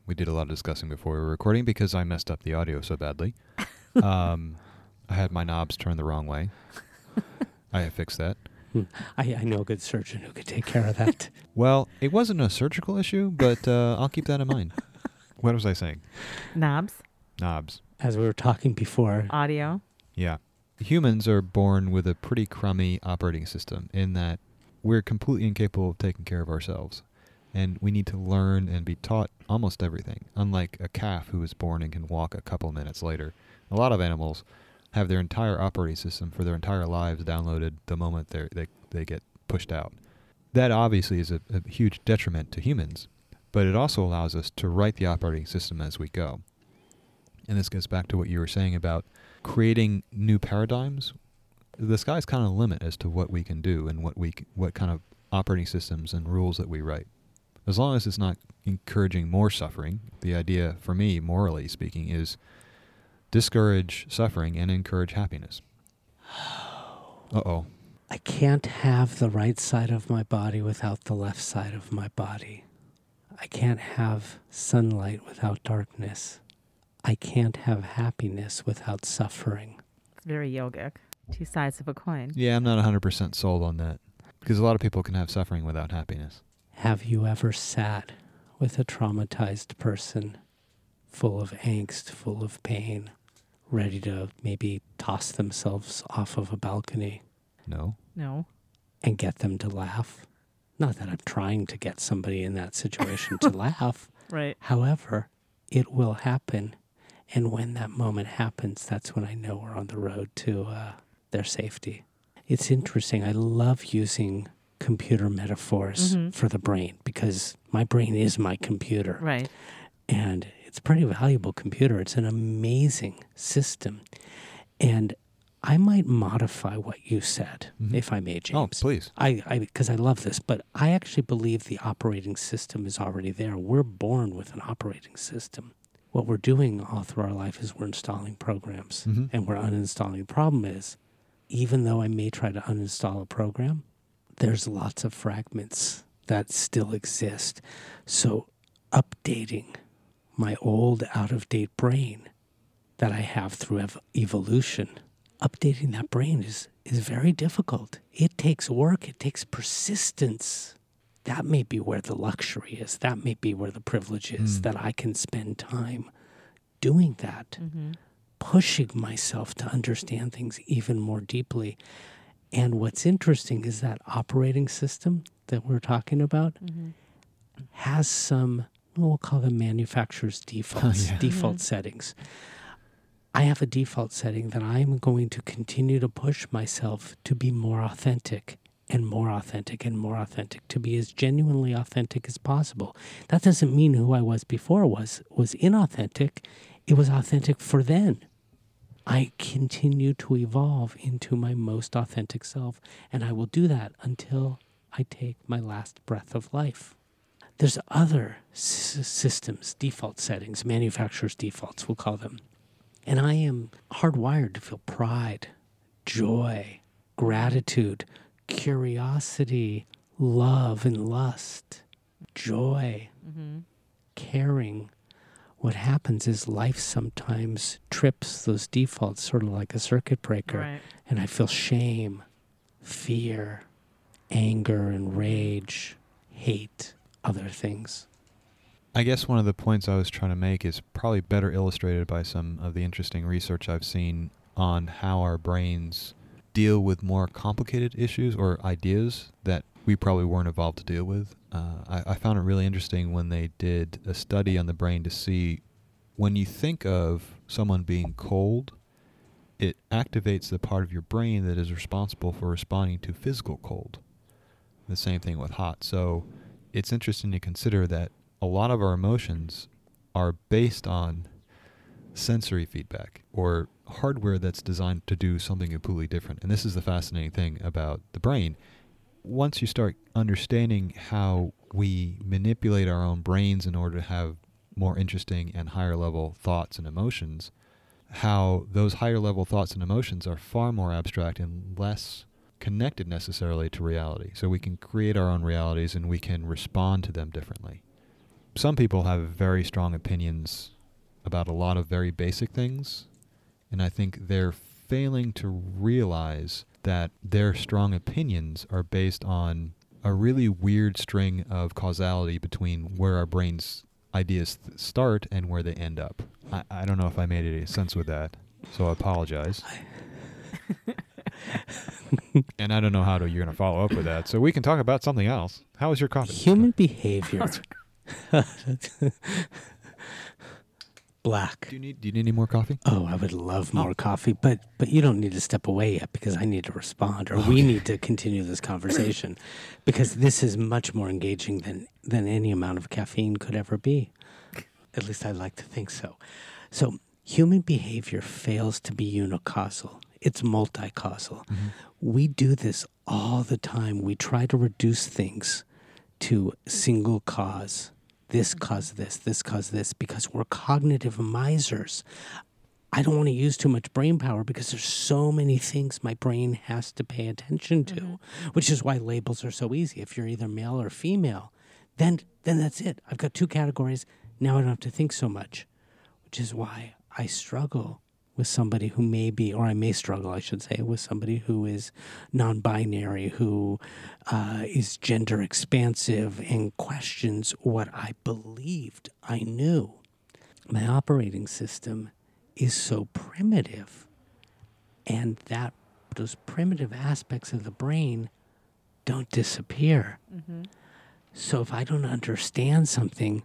Speaker 1: we did a lot of discussing before we were recording because I messed up the audio so badly. [laughs] um, I had my knobs turned the wrong way. [laughs] I have fixed that.
Speaker 2: I, I know a good surgeon who could take care of that. [laughs]
Speaker 1: Well, it wasn't a surgical issue, but uh, I'll keep that in mind. What was I saying?
Speaker 3: Knobs,
Speaker 1: Knobs.
Speaker 2: As we were talking before,
Speaker 3: audio.
Speaker 1: Yeah. Humans are born with a pretty crummy operating system in that we're completely incapable of taking care of ourselves. And we need to learn and be taught almost everything, unlike a calf who is born and can walk a couple minutes later. A lot of animals have their entire operating system for their entire lives downloaded the moment they they they get pushed out. That obviously is a, a huge detriment to humans, but it also allows us to write the operating system as we go. And this gets back to what you were saying about creating new paradigms. The sky's kind of the limit as to what we can do and what we c- what kind of operating systems and rules that we write. As long as it's not encouraging more suffering, the idea for me, morally speaking, is discourage suffering and encourage happiness. [gasps] Uh oh.
Speaker 2: I can't have the right side of my body without the left side of my body. I can't have sunlight without darkness. I can't have happiness without suffering.
Speaker 3: It's very yogic. Two sides of a coin.
Speaker 1: Yeah, I'm not 100% sold on that. Because a lot of people can have suffering without happiness.
Speaker 2: Have you ever sat with a traumatized person full of angst, full of pain, ready to maybe toss themselves off of a balcony
Speaker 1: No?
Speaker 3: No.
Speaker 2: and get them to laugh? Not that I'm trying to get somebody in that situation to [laughs] laugh.
Speaker 3: Right.
Speaker 2: However, it will happen. And when that moment happens, that's when I know we're on the road to uh, their safety. It's interesting. I love using computer metaphors
Speaker 3: Mhm.
Speaker 2: for the brain because my brain is my computer.
Speaker 3: Right.
Speaker 2: And it's a pretty valuable computer. It's an amazing system. And I might modify what you said,
Speaker 1: Mhm.
Speaker 2: if I may,
Speaker 1: Oh,
Speaker 2: James.
Speaker 1: please.
Speaker 2: I, I because I love this, but I actually believe the operating system is already there. We're born with an operating system. What we're doing all through our life is we're installing programs
Speaker 1: Mhm.
Speaker 2: and we're uninstalling. The problem is, even though I may try to uninstall a program, there's lots of fragments that still exist. So updating my old out of date brain that I have through ev- evolution, updating that brain is is very difficult. It takes work, it takes persistence. That may be where the luxury is. That may be where the privilege is
Speaker 1: Mm.
Speaker 2: that I can spend time doing that, mm-hmm. pushing myself to understand things even more deeply. And what's interesting is that operating system that we're talking about mm-hmm. has some, we'll call them manufacturer's defaults, [laughs]
Speaker 1: Yeah.
Speaker 2: default mm-hmm. settings. I have a default setting that I'm going to continue to push myself to be more authentic and more authentic and more authentic, to be as genuinely authentic as possible. That doesn't mean who I was before was was inauthentic. It was authentic for then. I continue to evolve into my most authentic self, and I will do that until I take my last breath of life. There's other s- systems, default settings, manufacturer's defaults, we'll call them. And I am hardwired to feel pride, joy, gratitude, curiosity, love, and lust, joy, mm-hmm. caring. What happens is life sometimes trips those defaults, sort of like a circuit breaker
Speaker 3: Right.
Speaker 2: and I feel shame, fear, anger, and rage, hate, other things.
Speaker 1: I guess one of the points I was trying to make is probably better illustrated by some of the interesting research I've seen on how our brains deal with more complicated issues or ideas that we probably weren't evolved to deal with. Uh, I, I found it really interesting when they did a study on the brain to see when you think of someone being cold, it activates the part of your brain that is responsible for responding to physical cold. The same thing with hot. So it's interesting to consider that a lot of our emotions are based on sensory feedback or hardware that's designed to do something completely different. And this is the fascinating thing about the brain. Once you start understanding how we manipulate our own brains in order to have more interesting and higher level thoughts and emotions, how those higher level thoughts and emotions are far more abstract and less connected necessarily to reality. So we can create our own realities and we can respond to them differently. Some people have very strong opinions about a lot of very basic things, and I think they're failing to realize that their strong opinions are based on a really weird string of causality between where our brains ideas th- start and where they end up. I, I don't know if I made any sense with that, so I apologize. [laughs] and I don't know how to you're going to follow up with that. So we can talk about something else. How was your coffee?
Speaker 2: Human behavior. [laughs] Black.
Speaker 1: Do you need do you need any more coffee?
Speaker 2: Oh, I would love oh. more coffee, but but you don't need to step away yet because I need to respond, or we need to continue this conversation, [clears throat] because this is much more engaging than than any amount of caffeine could ever be. At least I'd like to think so. So human behavior fails to be unicausal; it's multicausal. Mm-hmm. We do this all the time. We try to reduce things to single cause. This caused this, this caused this, because we're cognitive misers. I don't want to use too much brain power because there's so many things my brain has to pay attention to, mm-hmm. which is why labels are so easy. If you're either male or female, then then that's it. I've got two categories. Now I don't have to think so much, which is why I struggle with somebody who may be, or I may struggle, I should say, with somebody who is non-binary, who uh, is gender expansive and questions what I believed I knew. My operating system is so primitive and that those primitive aspects of the brain don't disappear. So if I don't understand something,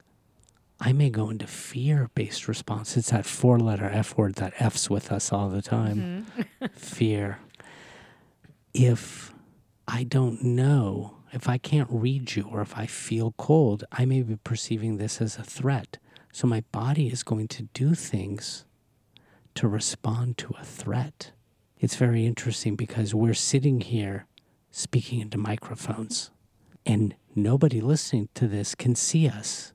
Speaker 2: I may go into fear based response. It's that four letter F word that F's with us all the time. Mm-hmm. [laughs] fear. If I don't know, if I can't read you or if I feel cold, I may be perceiving this as a threat. So my body is going to do things to respond to a threat. It's very interesting because we're sitting here speaking into microphones and nobody listening to this can see us.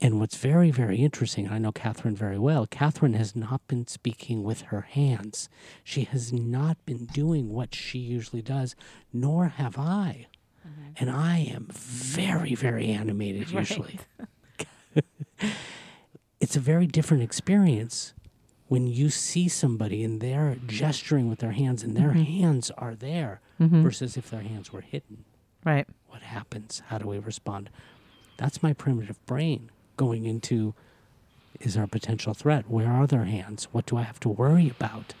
Speaker 2: And what's very, very interesting, I know Catherine very well, Catherine has not been speaking with her hands. She has not been doing what she usually does, nor have I. And I am very, very animated [laughs] usually. [laughs] it's a very different experience when you see somebody and they're gesturing with their hands and their
Speaker 3: Mhm.
Speaker 2: hands are there
Speaker 3: Mhm.
Speaker 2: versus if their hands were hidden,
Speaker 3: Right.
Speaker 2: what happens? How do we respond? That's my primitive brain going into is there a potential threat? Where are their hands? What do I have to worry about?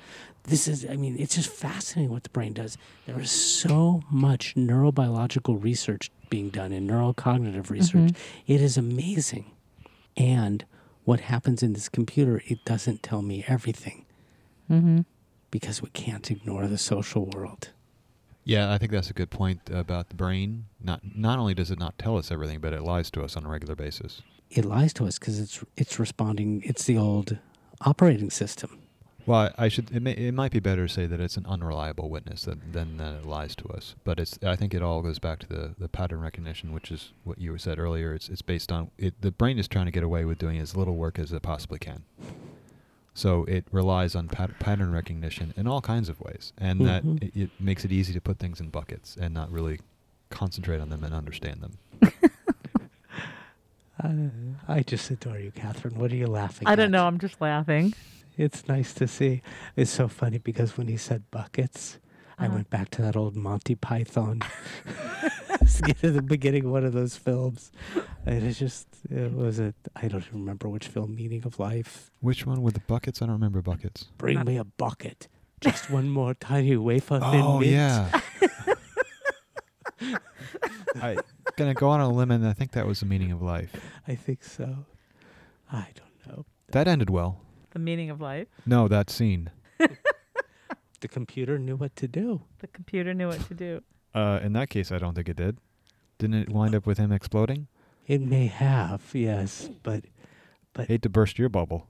Speaker 2: This is, I mean, it's just fascinating what the brain does. There is so much neurobiological research being done in neurocognitive research.
Speaker 3: Mhm.
Speaker 2: It is amazing. And what happens in this computer, it doesn't tell me everything
Speaker 3: Mm-hmm.
Speaker 2: because we can't ignore the social world.
Speaker 1: Yeah, I think that's a good point about the brain. Not not only does it not tell us everything, but it lies to us on a regular basis.
Speaker 2: It lies to us because it's it's responding. It's the old operating system.
Speaker 1: Well, I I should. It, may, it might be better to say that it's an unreliable witness than, than that it lies to us. But it's. I think it all goes back to the, the pattern recognition, which is what you said earlier. It's it's based on it. The brain is trying to get away with doing as little work as it possibly can. So it relies on pat- pattern recognition in all kinds of ways, and
Speaker 2: Mhm.
Speaker 1: that it, it makes it easy to put things in buckets and not really concentrate on them and understand them. [laughs]
Speaker 2: Uh, I just adore you, Catherine. What are you laughing
Speaker 3: I
Speaker 2: at?
Speaker 3: don't know. I'm just laughing.
Speaker 2: It's nice to see. It's so funny because when he said buckets, I
Speaker 3: Uh-huh.
Speaker 2: went back to that old Monty Python [laughs] [laughs] skit at the beginning of one of those films. And it's just, it was a, I don't even remember which film, Meaning of Life.
Speaker 1: Which one with the buckets? I don't remember buckets.
Speaker 2: Bring me a bucket. Just one more tiny wafer thin
Speaker 1: Oh
Speaker 2: mint.
Speaker 1: yeah. [laughs] I gonna go on a limb, and I think that was the meaning of life.
Speaker 2: I think so. I don't know.
Speaker 1: That ended well.
Speaker 3: The meaning of life.
Speaker 1: No, that scene. [laughs]
Speaker 2: The computer knew what to do.
Speaker 3: The computer knew what to do.
Speaker 1: Uh, in that case, I don't think it did. Didn't it wind up with him exploding?
Speaker 2: It may have, yes, but but
Speaker 1: Hate to burst your bubble.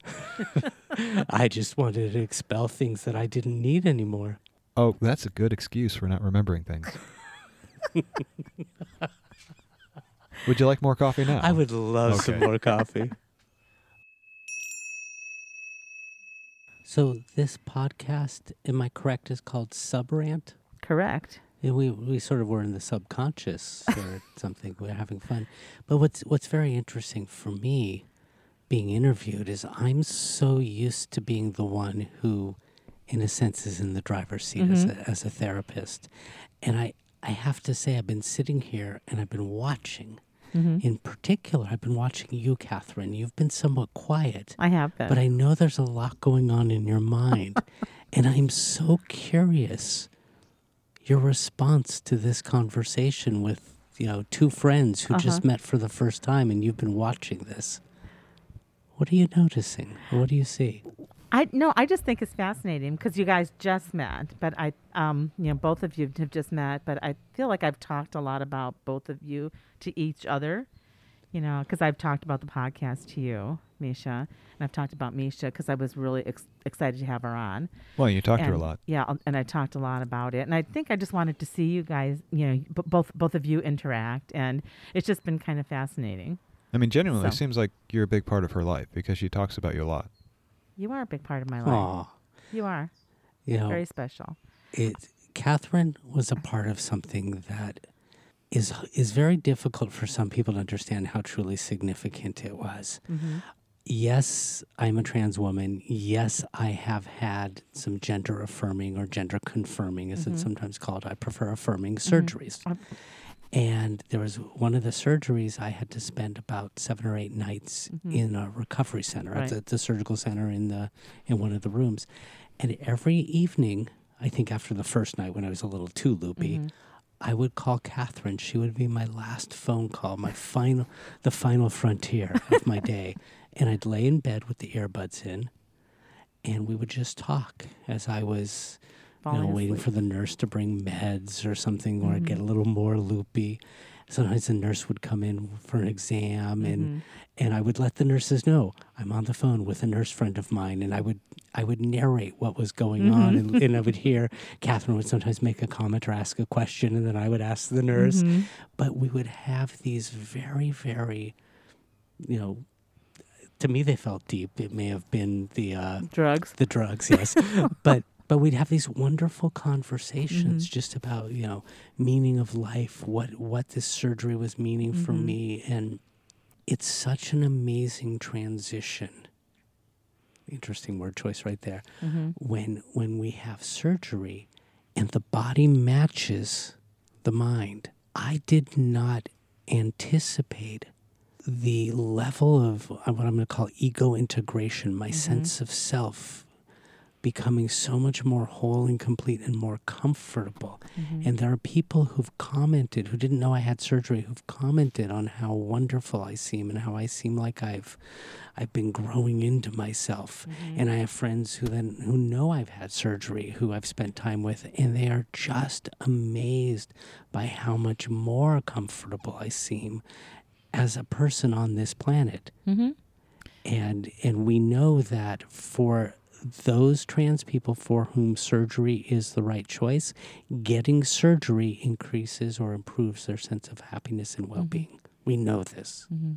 Speaker 1: [laughs]
Speaker 2: I just wanted to expel things that I didn't need anymore.
Speaker 1: Oh, that's a good excuse for not remembering things. [laughs] Would you like more coffee now?
Speaker 2: I would love some more coffee. [laughs] So this podcast, am I correct, is called Subrant?
Speaker 3: Correct.
Speaker 2: Yeah, we we sort of were in the subconscious or [laughs] something. We're having fun. But what's what's very interesting for me being interviewed is I'm so used to being the one who in a sense is in the driver's seat as
Speaker 3: Mhm.
Speaker 2: a as a therapist. And I I have to say I've been sitting here and I've been watching.
Speaker 3: Mm-hmm.
Speaker 2: In particular, I've been watching you, Catherine. You've been somewhat quiet.
Speaker 3: I have been.
Speaker 2: But I know there's a lot going on in your mind. [laughs] and I'm so curious your response to this conversation with, you know, two friends who just
Speaker 3: Uh-huh.
Speaker 2: met for the first time and you've been watching this. What are you noticing? What do you see?
Speaker 3: I no, I just think it's fascinating because you guys just met, but I, um, you know, both of you have just met, but I feel like I've talked a lot about both of you to each other, you know, because I've talked about the podcast to you, Misha, and I've talked about Misha because I was really ex- excited to have her on.
Speaker 1: well, you talked to her a lot.
Speaker 3: Yeah, and I talked a lot about it, and I think I just wanted to see you guys, you know, b- both both of you interact, and it's just been kind of fascinating.
Speaker 1: I mean, genuinely, it seems like you're a big part of her life because she talks about you a lot.
Speaker 3: You are a big part of my life.
Speaker 2: Aw.
Speaker 3: You are
Speaker 2: You know,
Speaker 3: very special.
Speaker 2: it Catherine was a part of something that is is very difficult for some people to understand how truly significant it was.
Speaker 3: Mm-hmm.
Speaker 2: yes, I'm a trans woman. Yes, I have had some gender affirming or gender confirming, as it's sometimes called. I prefer affirming
Speaker 3: Mhm.
Speaker 2: surgeries. And there was one of the surgeries I had to spend about seven or eight nights
Speaker 3: Mhm.
Speaker 2: in a recovery center
Speaker 3: Right.
Speaker 2: at the, the surgical center in the in one of the rooms. And every evening, I think after the first night when I was a little too loopy,
Speaker 3: Mhm.
Speaker 2: I would call Catherine. She would be my last phone call, my final, the final frontier of my [laughs] day. And I'd lay in bed with the earbuds in, and we would just talk as I was, you know, waiting
Speaker 3: asleep.
Speaker 2: for the nurse to bring meds or something, or I'd get a little more loopy. Sometimes the nurse would come in for an exam, and
Speaker 3: Mhm.
Speaker 2: and I would let the nurses know I'm on the phone with a nurse friend of mine, and I would I would narrate what was going on,
Speaker 3: Mhm.
Speaker 2: and, and I would hear [laughs] Catherine would sometimes make a comment or ask a question, and then I would ask the nurse.
Speaker 3: Mhm.
Speaker 2: But we would have these very, very, you know, to me they felt deep. It may have been the uh,
Speaker 3: drugs.
Speaker 2: the drugs, yes, [laughs] but but we'd have these wonderful conversations
Speaker 3: Mhm.
Speaker 2: just about you know meaning of life, what what this surgery was meaning for
Speaker 3: Mhm.
Speaker 2: me, and it's such an amazing transition interesting word choice right there.
Speaker 3: Mm-hmm.
Speaker 2: When when we have surgery and the body matches the mind, I did not anticipate the level of uh, what I'm going to call ego integration, my sense of self becoming so much more whole and complete and more comfortable.
Speaker 3: Mm-hmm.
Speaker 2: And there are people who've commented who didn't know I had surgery who've commented on how wonderful I seem and how I seem like I've I've been growing into myself.
Speaker 3: Mm-hmm.
Speaker 2: And I have friends who then who know I've had surgery who I've spent time with and they are just amazed by how much more comfortable I seem as a person on this planet
Speaker 3: Mm-hmm.
Speaker 2: and and we know that for those trans people for whom surgery is the right choice, getting surgery increases or improves their sense of happiness and well-being. We know this.
Speaker 3: Mm-hmm.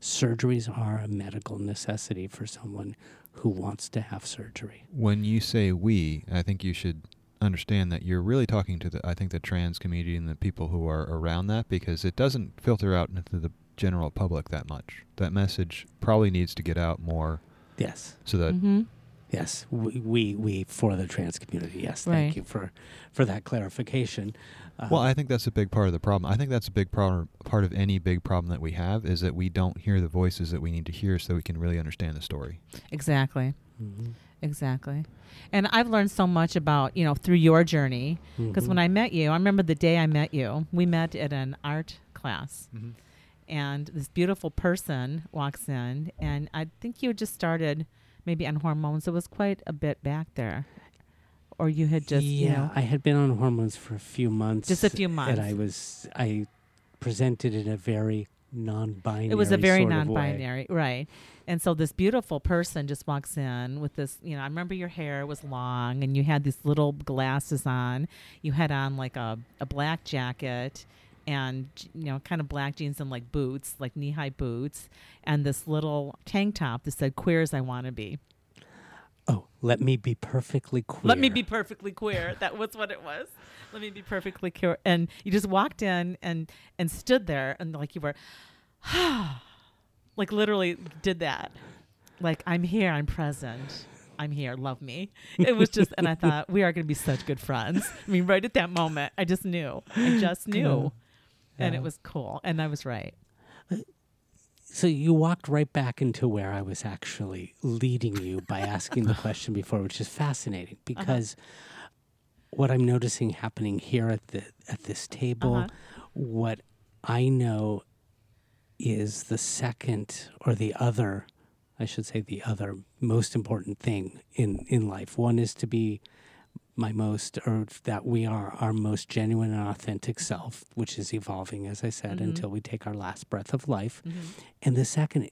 Speaker 2: Surgeries are a medical necessity for someone who wants to have surgery.
Speaker 1: When you say we, I think you should understand that you're really talking to the I think the trans community and the people who are around that because it doesn't filter out into the general public that much. That message probably needs to get out more
Speaker 2: Yes.
Speaker 1: so that
Speaker 3: Mm-hmm.
Speaker 2: Yes, we, we, we for the trans community. Yes,
Speaker 3: Right.
Speaker 2: thank you for, for that clarification. Uh,
Speaker 1: Well, I think that's a big part of the problem. I think that's a big problem, part of any big problem that we have is that we don't hear the voices that we need to hear so we can really understand the story.
Speaker 3: Exactly.
Speaker 2: mhm,
Speaker 3: Exactly. And I've learned so much about, you know, through your journey. Because
Speaker 2: mhm.
Speaker 3: when I met you, I remember the day I met you, we met at an art class. And this beautiful person walks in, and I think you had just started maybe on hormones. It was quite a bit back there. Or you had just,
Speaker 2: yeah,
Speaker 3: you know,
Speaker 2: I had been on hormones for a few months.
Speaker 3: Just a few months.
Speaker 2: and I was I presented in a very non-binary.
Speaker 3: it was a very
Speaker 2: sort of way.
Speaker 3: non-binary right and so this beautiful person just walks in with this you know i remember your hair was long and you had these little glasses on you had on like a, a black jacket and you know kind of black jeans and like boots like knee-high boots and this little tank top that said queer as i want to be.
Speaker 2: Oh, let me be perfectly queer.
Speaker 3: let me be perfectly queer. That was what it was. Let me be perfectly queer. And you just walked in and and stood there and like you were [sighs] like literally did that. Like i'm here. I'm present. I'm here. Love me. It was just and i thought we are going to be such good friends. I mean right at that moment i just knew. I just knew and it was cool and i was right
Speaker 2: So you walked right back into where I was actually leading you by asking the [laughs] question before, which is fascinating
Speaker 3: Uh-huh.
Speaker 2: because what I'm noticing happening here at the at this table,
Speaker 3: Uh-huh.
Speaker 2: what I know is the second or the other, I should say the other most important thing in in life. One is to be my most or that we are our most genuine and authentic self, which is evolving, as I said,
Speaker 3: Mhm.
Speaker 2: until we take our last breath of life.
Speaker 3: mm-hmm.
Speaker 2: And the second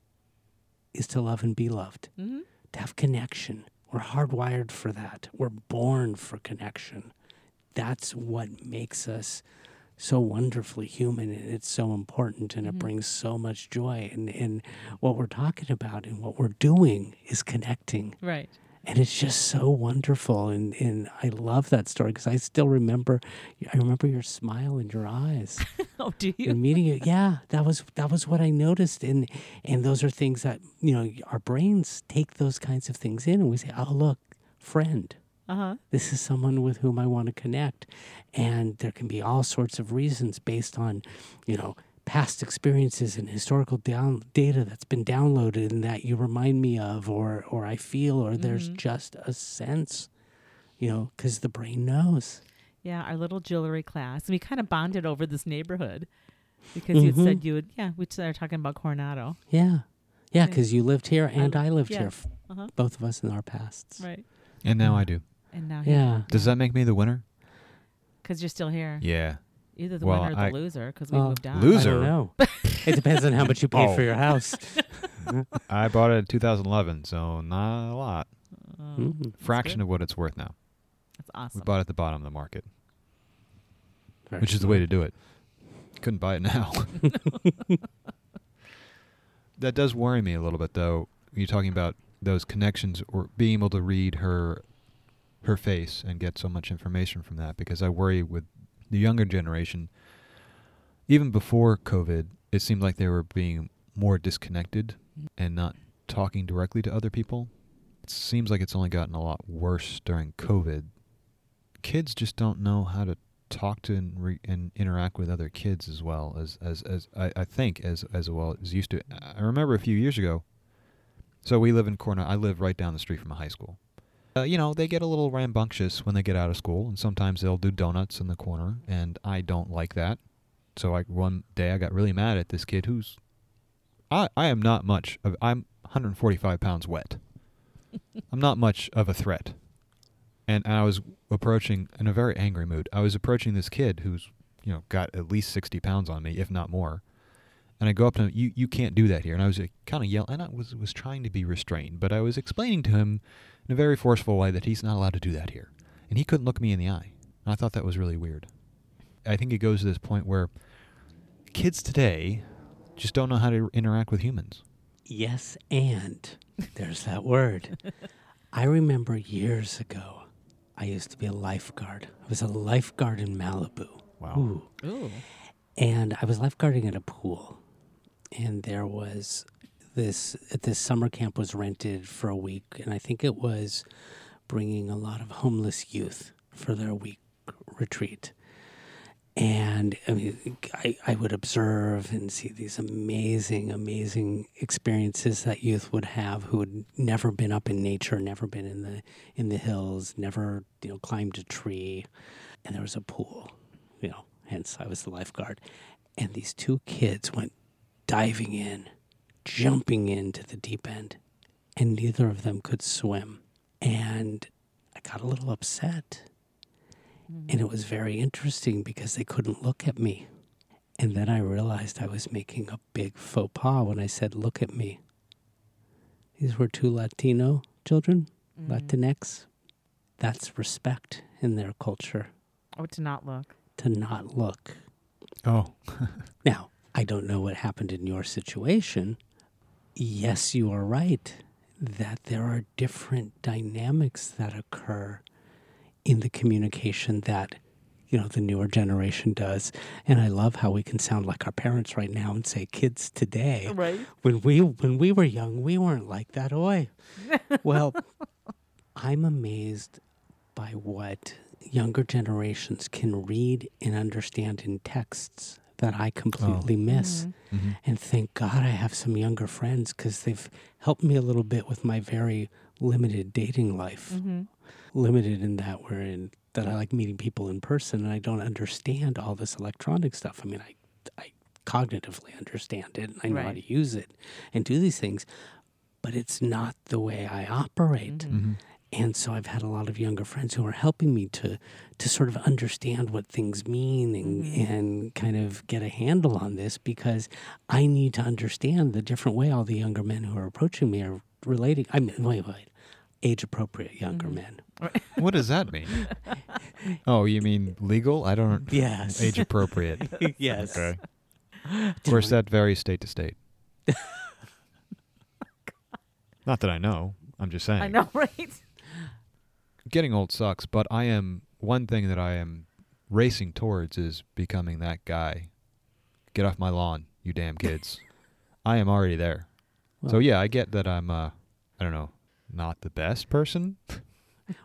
Speaker 2: is to love and be loved,
Speaker 3: Mm-hmm.
Speaker 2: to have connection. We're hardwired for that. We're born for connection. That's what makes us so wonderfully human and it's so important and it brings so much joy. And, and what we're talking about and what we're doing is connecting.
Speaker 3: right
Speaker 2: And it's just so wonderful. And, and I love that story because I still remember, I remember your smile in your eyes [laughs]
Speaker 3: oh do you
Speaker 2: in meeting you. Yeah, that was that was what I noticed, and and those are things that you know our brains take those kinds of things in, and we say, "Oh, look, friend,
Speaker 3: uh-huh
Speaker 2: this is someone with whom I want to connect," and there can be all sorts of reasons based on, you know. Past experiences and historical down data that's been downloaded and that you remind me of, or or I feel, or there's
Speaker 3: Mhm.
Speaker 2: just a sense, you know, because the brain knows.
Speaker 3: Yeah, our little jewelry class. We kind of bonded over this neighborhood because you
Speaker 2: Mhm.
Speaker 3: said you would. Yeah, we started talking about Coronado.
Speaker 2: Yeah, yeah,
Speaker 3: Yeah.
Speaker 2: because you lived here and I, lived
Speaker 3: yeah.
Speaker 2: here,
Speaker 3: Uh-huh.
Speaker 2: both of us in our pasts.
Speaker 3: Right.
Speaker 1: And now I do.
Speaker 3: And now,
Speaker 2: Yeah.
Speaker 1: Does that make me the winner?
Speaker 3: Because you're still here.
Speaker 1: Yeah.
Speaker 3: Either the
Speaker 1: Well,
Speaker 3: winner or the
Speaker 1: I-
Speaker 3: loser. Because we
Speaker 2: Well,
Speaker 3: moved on.
Speaker 2: I
Speaker 1: Loser.
Speaker 2: don't know. [laughs] it depends on how much you paid
Speaker 1: Oh.
Speaker 2: for your house. [laughs]
Speaker 1: I bought it in 2011, so not a lot.
Speaker 3: Oh,
Speaker 2: mm.
Speaker 3: That's
Speaker 1: Fraction of what it's worth now.
Speaker 3: That's awesome.
Speaker 1: We bought it at the bottom of the market,
Speaker 2: Very
Speaker 1: which is the way to do it. Couldn't buy it now. [laughs] that does worry me a little bit, though. You're talking about those connections or being able to read her her face and get so much information from that because I worry with the younger generation even before COVID it seemed like they were being more disconnected and not talking directly to other people it seems like it's only gotten a lot worse during COVID. Kids just don't know how to talk to and, re- and interact with other kids as well as as, as I, I think as as well as used to. I remember a few years ago. So we live in Cornell. I live right down the street from a high school. Uh, you know, they get a little rambunctious when they get out of school, and sometimes they'll do donuts in the corner, and I don't like that. So like one day I got really mad at this kid who's I I am not much of I'm 145 pounds wet. [laughs] I'm not much of a threat. And I was approaching in a very angry mood. I was approaching this kid who's, you know, got at least 60 pounds on me, if not more. And I go up to him, you, you can't do that here. And I was uh, kind of yelling, and I was, was trying to be restrained, but I was explaining to him in a very forceful way that he's not allowed to do that here. And he couldn't look me in the eye. And I thought that was really weird. I think it goes to this point where kids today just don't know how to interact with humans.
Speaker 2: Yes, and there's that word. I remember years ago, I used to be a lifeguard. I was a lifeguard in Malibu.
Speaker 1: Wow.
Speaker 2: Ooh.
Speaker 3: Ooh.
Speaker 2: And I was lifeguarding at a pool, and there was this this summer camp was rented for a week, and I think it was bringing a lot of homeless youth for their week retreat. And I mean, I, I would observe and see these amazing, amazing experiences that youth would have who had never been up in nature, never been in the in the hills, never you know climbed a tree, and there was a pool, you know. Hence, I was the lifeguard, and these two kids went diving in, jumping into the deep end, and neither of them could swim, and I got a little upset. Mm-hmm. And it was very interesting because they couldn't look at me. And then I realized I was making a big faux pas when I said, Look at me. These were two Latino children, mm-hmm. Latinx. That's respect in their culture
Speaker 3: Oh, to not look.
Speaker 2: to not look.
Speaker 1: Oh. [laughs]
Speaker 2: Now, I don't know what happened in your situation. Yes, you are right that there are different dynamics that occur in the communication that you know the newer generation does and i love how we can sound like our parents right now and say kids today
Speaker 3: Right.
Speaker 2: when we when we were young we weren't like that oi [laughs] well i'm amazed by what younger generations can read and understand in texts that i completely miss.
Speaker 1: Hmm
Speaker 2: and thank god i have some younger friends because they've helped me a little bit with my very limited dating life.
Speaker 3: Mm-hmm.
Speaker 2: limited in that we're in that i like meeting people in person and i don't understand all this electronic stuff. I mean i i cognitively understand it and i know how to use it and do these things but it's not the way i operate.
Speaker 3: Mm-hmm.
Speaker 2: And so I've had a lot of younger friends who are helping me to to sort of understand what things mean and,
Speaker 3: Mhm.
Speaker 2: and kind of get a handle on this because I need to understand the different way all the younger men who are approaching me are relating. I mean, wait, wait, age appropriate younger
Speaker 3: Mhm.
Speaker 2: men. [laughs]
Speaker 1: What does that mean? [laughs] oh, you mean legal? I don't.
Speaker 2: Yes.
Speaker 1: Age appropriate. [laughs]
Speaker 2: yes.
Speaker 1: Okay. Of course, that varies state to state. Not that I know. I'm just saying.
Speaker 3: I know, right?
Speaker 1: Getting old sucks, but I am one thing that I am racing towards is becoming that guy. Get off my lawn, you damn kids. [laughs] I am already there. so yeah, I get that I'm uh I don't know, not the best person. [laughs]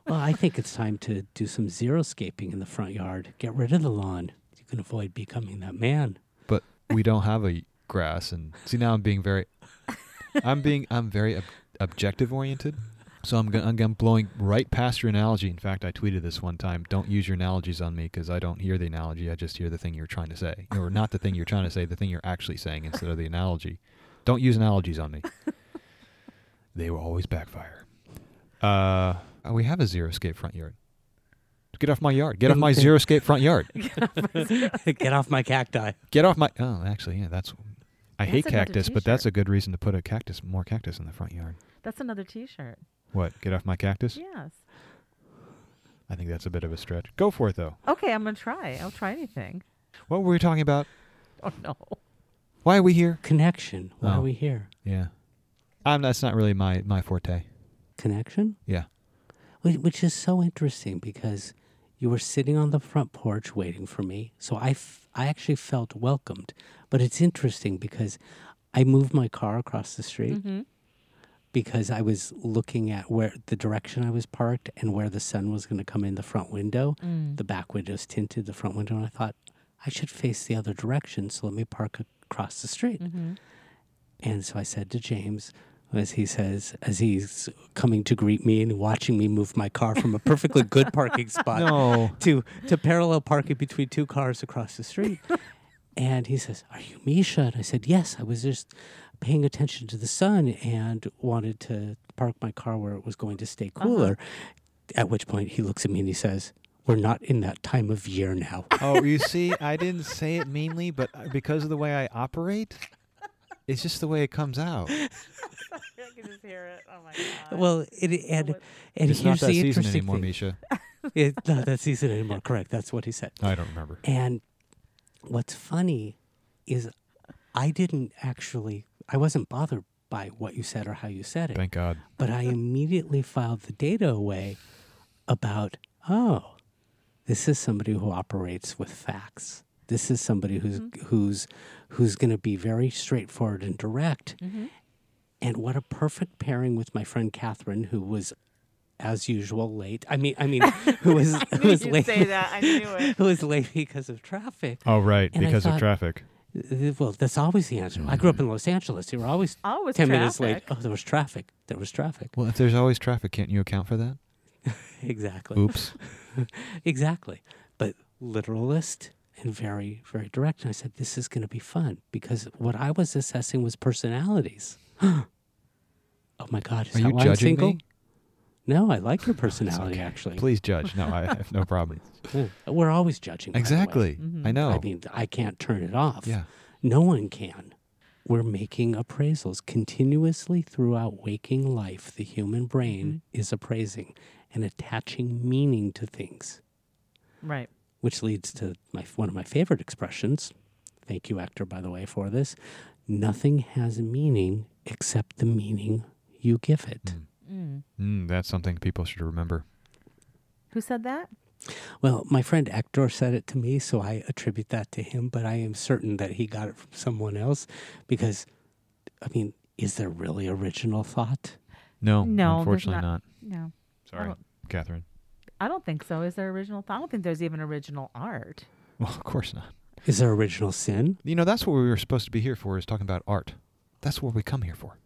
Speaker 2: Well, I think it's time to do some xeriscaping in the front yard. Get rid of the lawn. You can avoid becoming that man.
Speaker 1: but we don't have a grass and see now I'm being very [laughs] I'm being I'm very ob- objective oriented. So I'm going I'm blowing right past your analogy. In fact, I tweeted this one time. Don't use your analogies on me because I don't hear the analogy. I just hear the thing you're trying to say, or not the thing you're trying to say, the thing you're actually saying instead of the analogy. Don't use analogies on me. [laughs] they will always backfire. Uh, we have a xeriscape front yard. Get off my yard. Get off my xeriscape front yard. [laughs] [laughs]
Speaker 2: Get off my cacti.
Speaker 1: Get off my. Oh, actually, yeah, that's. I
Speaker 3: That's
Speaker 1: hate cactus, but that's a good reason to put a cactus, more cactus in the front yard.
Speaker 3: That's another T-shirt.
Speaker 1: What? Get off my cactus?
Speaker 3: Yes.
Speaker 1: I think that's a bit of a stretch. Go for it though.
Speaker 3: Okay, I'm gonna try. I'll try anything.
Speaker 1: What were we talking about? [laughs]
Speaker 3: Oh no.
Speaker 1: Why are we here?
Speaker 2: Connection. Why
Speaker 1: Oh.
Speaker 2: are we here?
Speaker 1: Yeah, um, that's not really my my forte.
Speaker 2: Connection?
Speaker 1: Yeah.
Speaker 2: Whi- Which is so interesting because you were sitting on the front porch waiting for me. So I, f- I actually felt welcomed. But it's interesting because I moved my car across the street.
Speaker 3: Mm-hmm.
Speaker 2: Because I was looking at where the direction I was parked and where the sun was going to come in the front window.
Speaker 3: Mm.
Speaker 2: The back window's tinted, the front window, and I thought I should face the other direction. So let me park across the street.
Speaker 3: Mhm.
Speaker 2: And so I said to James, as he says, as he's coming to greet me and watching me move my car from a perfectly good [laughs] parking spot
Speaker 1: No.
Speaker 2: to to parallel parking between two cars across the street. [laughs] and he says, "Are you Misha?" And I said, "Yes, I was just paying attention to the sun and wanted to park my car where it was going to stay cooler." At which point he looks at me and he says, "We're not in that time of year now." [laughs]
Speaker 1: Oh, you see, [laughs] I didn't say it meanly, but uh, because of the way I operate, it's just the way it comes out. [laughs]
Speaker 3: I can just hear it. Oh my god.
Speaker 2: well, it, and and
Speaker 1: it's
Speaker 2: here's
Speaker 1: not that
Speaker 2: the
Speaker 1: season
Speaker 2: interesting
Speaker 1: anymore,
Speaker 2: thing.
Speaker 1: Misha.
Speaker 2: It's not that season anymore. Correct. That's what he said.
Speaker 1: I don't remember.
Speaker 2: And what's funny is I didn't actually, I wasn't bothered by what you said or how you said it,
Speaker 1: Thank God.
Speaker 2: but I immediately filed the data away about, oh, this is somebody who operates with facts. This is somebody who's who's who's going to be very straightforward and direct.
Speaker 3: Mm-hmm.
Speaker 2: And what a perfect pairing with my friend Catherine, who was, as usual, late. I mean, I mean, [laughs] who was who was
Speaker 3: you'd
Speaker 2: late.
Speaker 3: say that. I knew [laughs] it.
Speaker 2: who was late because of traffic.
Speaker 1: Oh, right,
Speaker 2: And I
Speaker 1: because of traffic.
Speaker 2: Well, that's always the answer. I grew up in Los Angeles. You were always
Speaker 3: Always it's
Speaker 2: 10 minutes late.
Speaker 3: traffic.
Speaker 2: Oh, there was traffic. There was traffic.
Speaker 1: Well, if there's always traffic, can't you account for that? [laughs]
Speaker 2: Exactly.
Speaker 1: Oops. [laughs]
Speaker 2: Exactly. But literalist and very, very direct. And I said, this is going to be fun because what I was assessing was personalities. [gasps] oh my God. Is
Speaker 1: Are
Speaker 2: that
Speaker 1: you
Speaker 2: why I'm
Speaker 1: judging
Speaker 2: single?
Speaker 1: me?
Speaker 2: No, I like your personality,
Speaker 1: okay.
Speaker 2: actually.
Speaker 1: Please judge. No, I have no problem. [laughs]
Speaker 2: Yeah. We're always judging. by the way.
Speaker 1: Exactly.
Speaker 3: Mhm.
Speaker 1: I know.
Speaker 2: I mean, I can't turn it off.
Speaker 1: yeah.
Speaker 2: No one can. We're making appraisals continuously throughout waking life. The human brain is appraising and attaching meaning to things,
Speaker 3: Right.
Speaker 2: which leads to my one of my favorite expressions. Thank you, Hector, by the way, for this. Nothing has meaning except the meaning you give it.
Speaker 3: Mm.
Speaker 1: Mm, that's something people should remember.
Speaker 3: Who said that?
Speaker 2: Well, my friend Hector said it to me, so I attribute that to him, but I am certain that he got it from someone else because, I mean, is there really original thought?
Speaker 1: No,
Speaker 3: No,
Speaker 1: unfortunately
Speaker 3: not.
Speaker 1: not.
Speaker 3: No.
Speaker 1: Sorry,
Speaker 3: don't-
Speaker 1: Catherine.
Speaker 3: I don't think so. Is there original thought? I don't think there's even original art.
Speaker 1: Well, of course not.
Speaker 2: Is there original sin?
Speaker 1: You know, that's what we were supposed to be here for, is talking about art. That's what we come here for.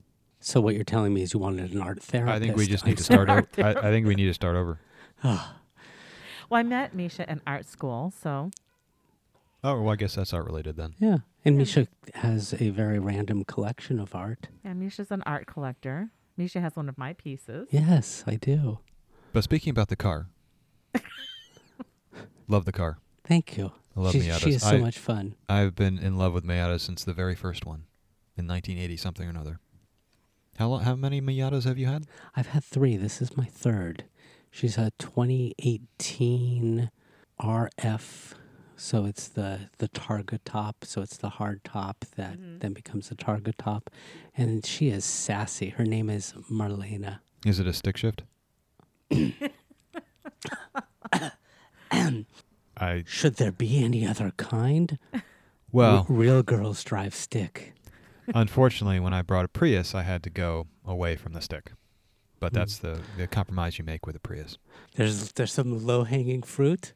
Speaker 2: So what you're telling me is you wanted an art therapist.
Speaker 1: I think we just need to start over. I, I think we need to start over. [sighs]
Speaker 3: Well, I met Misha in art school, so
Speaker 1: Oh, well, I guess that's art related then.
Speaker 2: Yeah, and Misha has a very random collection of art.
Speaker 3: yeah, Misha's an art collector. Misha has one of my pieces.
Speaker 2: Yes, I do.
Speaker 1: But speaking about the car, [laughs] love the car.
Speaker 2: Thank you.
Speaker 1: I love
Speaker 2: she,
Speaker 1: Miatas.
Speaker 2: she is so
Speaker 1: I-
Speaker 2: much fun.
Speaker 1: I've been in love with Miata since the very first one in 1980 something or another. How long, how many Miatas have you had?
Speaker 2: I've had three. This is my third. She's a 2018 RF. So it's the the Targa top. So it's the hard top that
Speaker 3: Mhm.
Speaker 2: then becomes the Targa top, and she is sassy. Her name is Marlena.
Speaker 1: Is it a stick shift? [coughs] I
Speaker 2: Should there be any other kind?
Speaker 1: well,
Speaker 2: R- real girls drive stick.
Speaker 1: Unfortunately, when I brought a Prius, I had to go away from the stick. But
Speaker 2: Hmm.
Speaker 1: that's the, the compromise you make with a Prius.
Speaker 2: There's there's some low hanging fruit,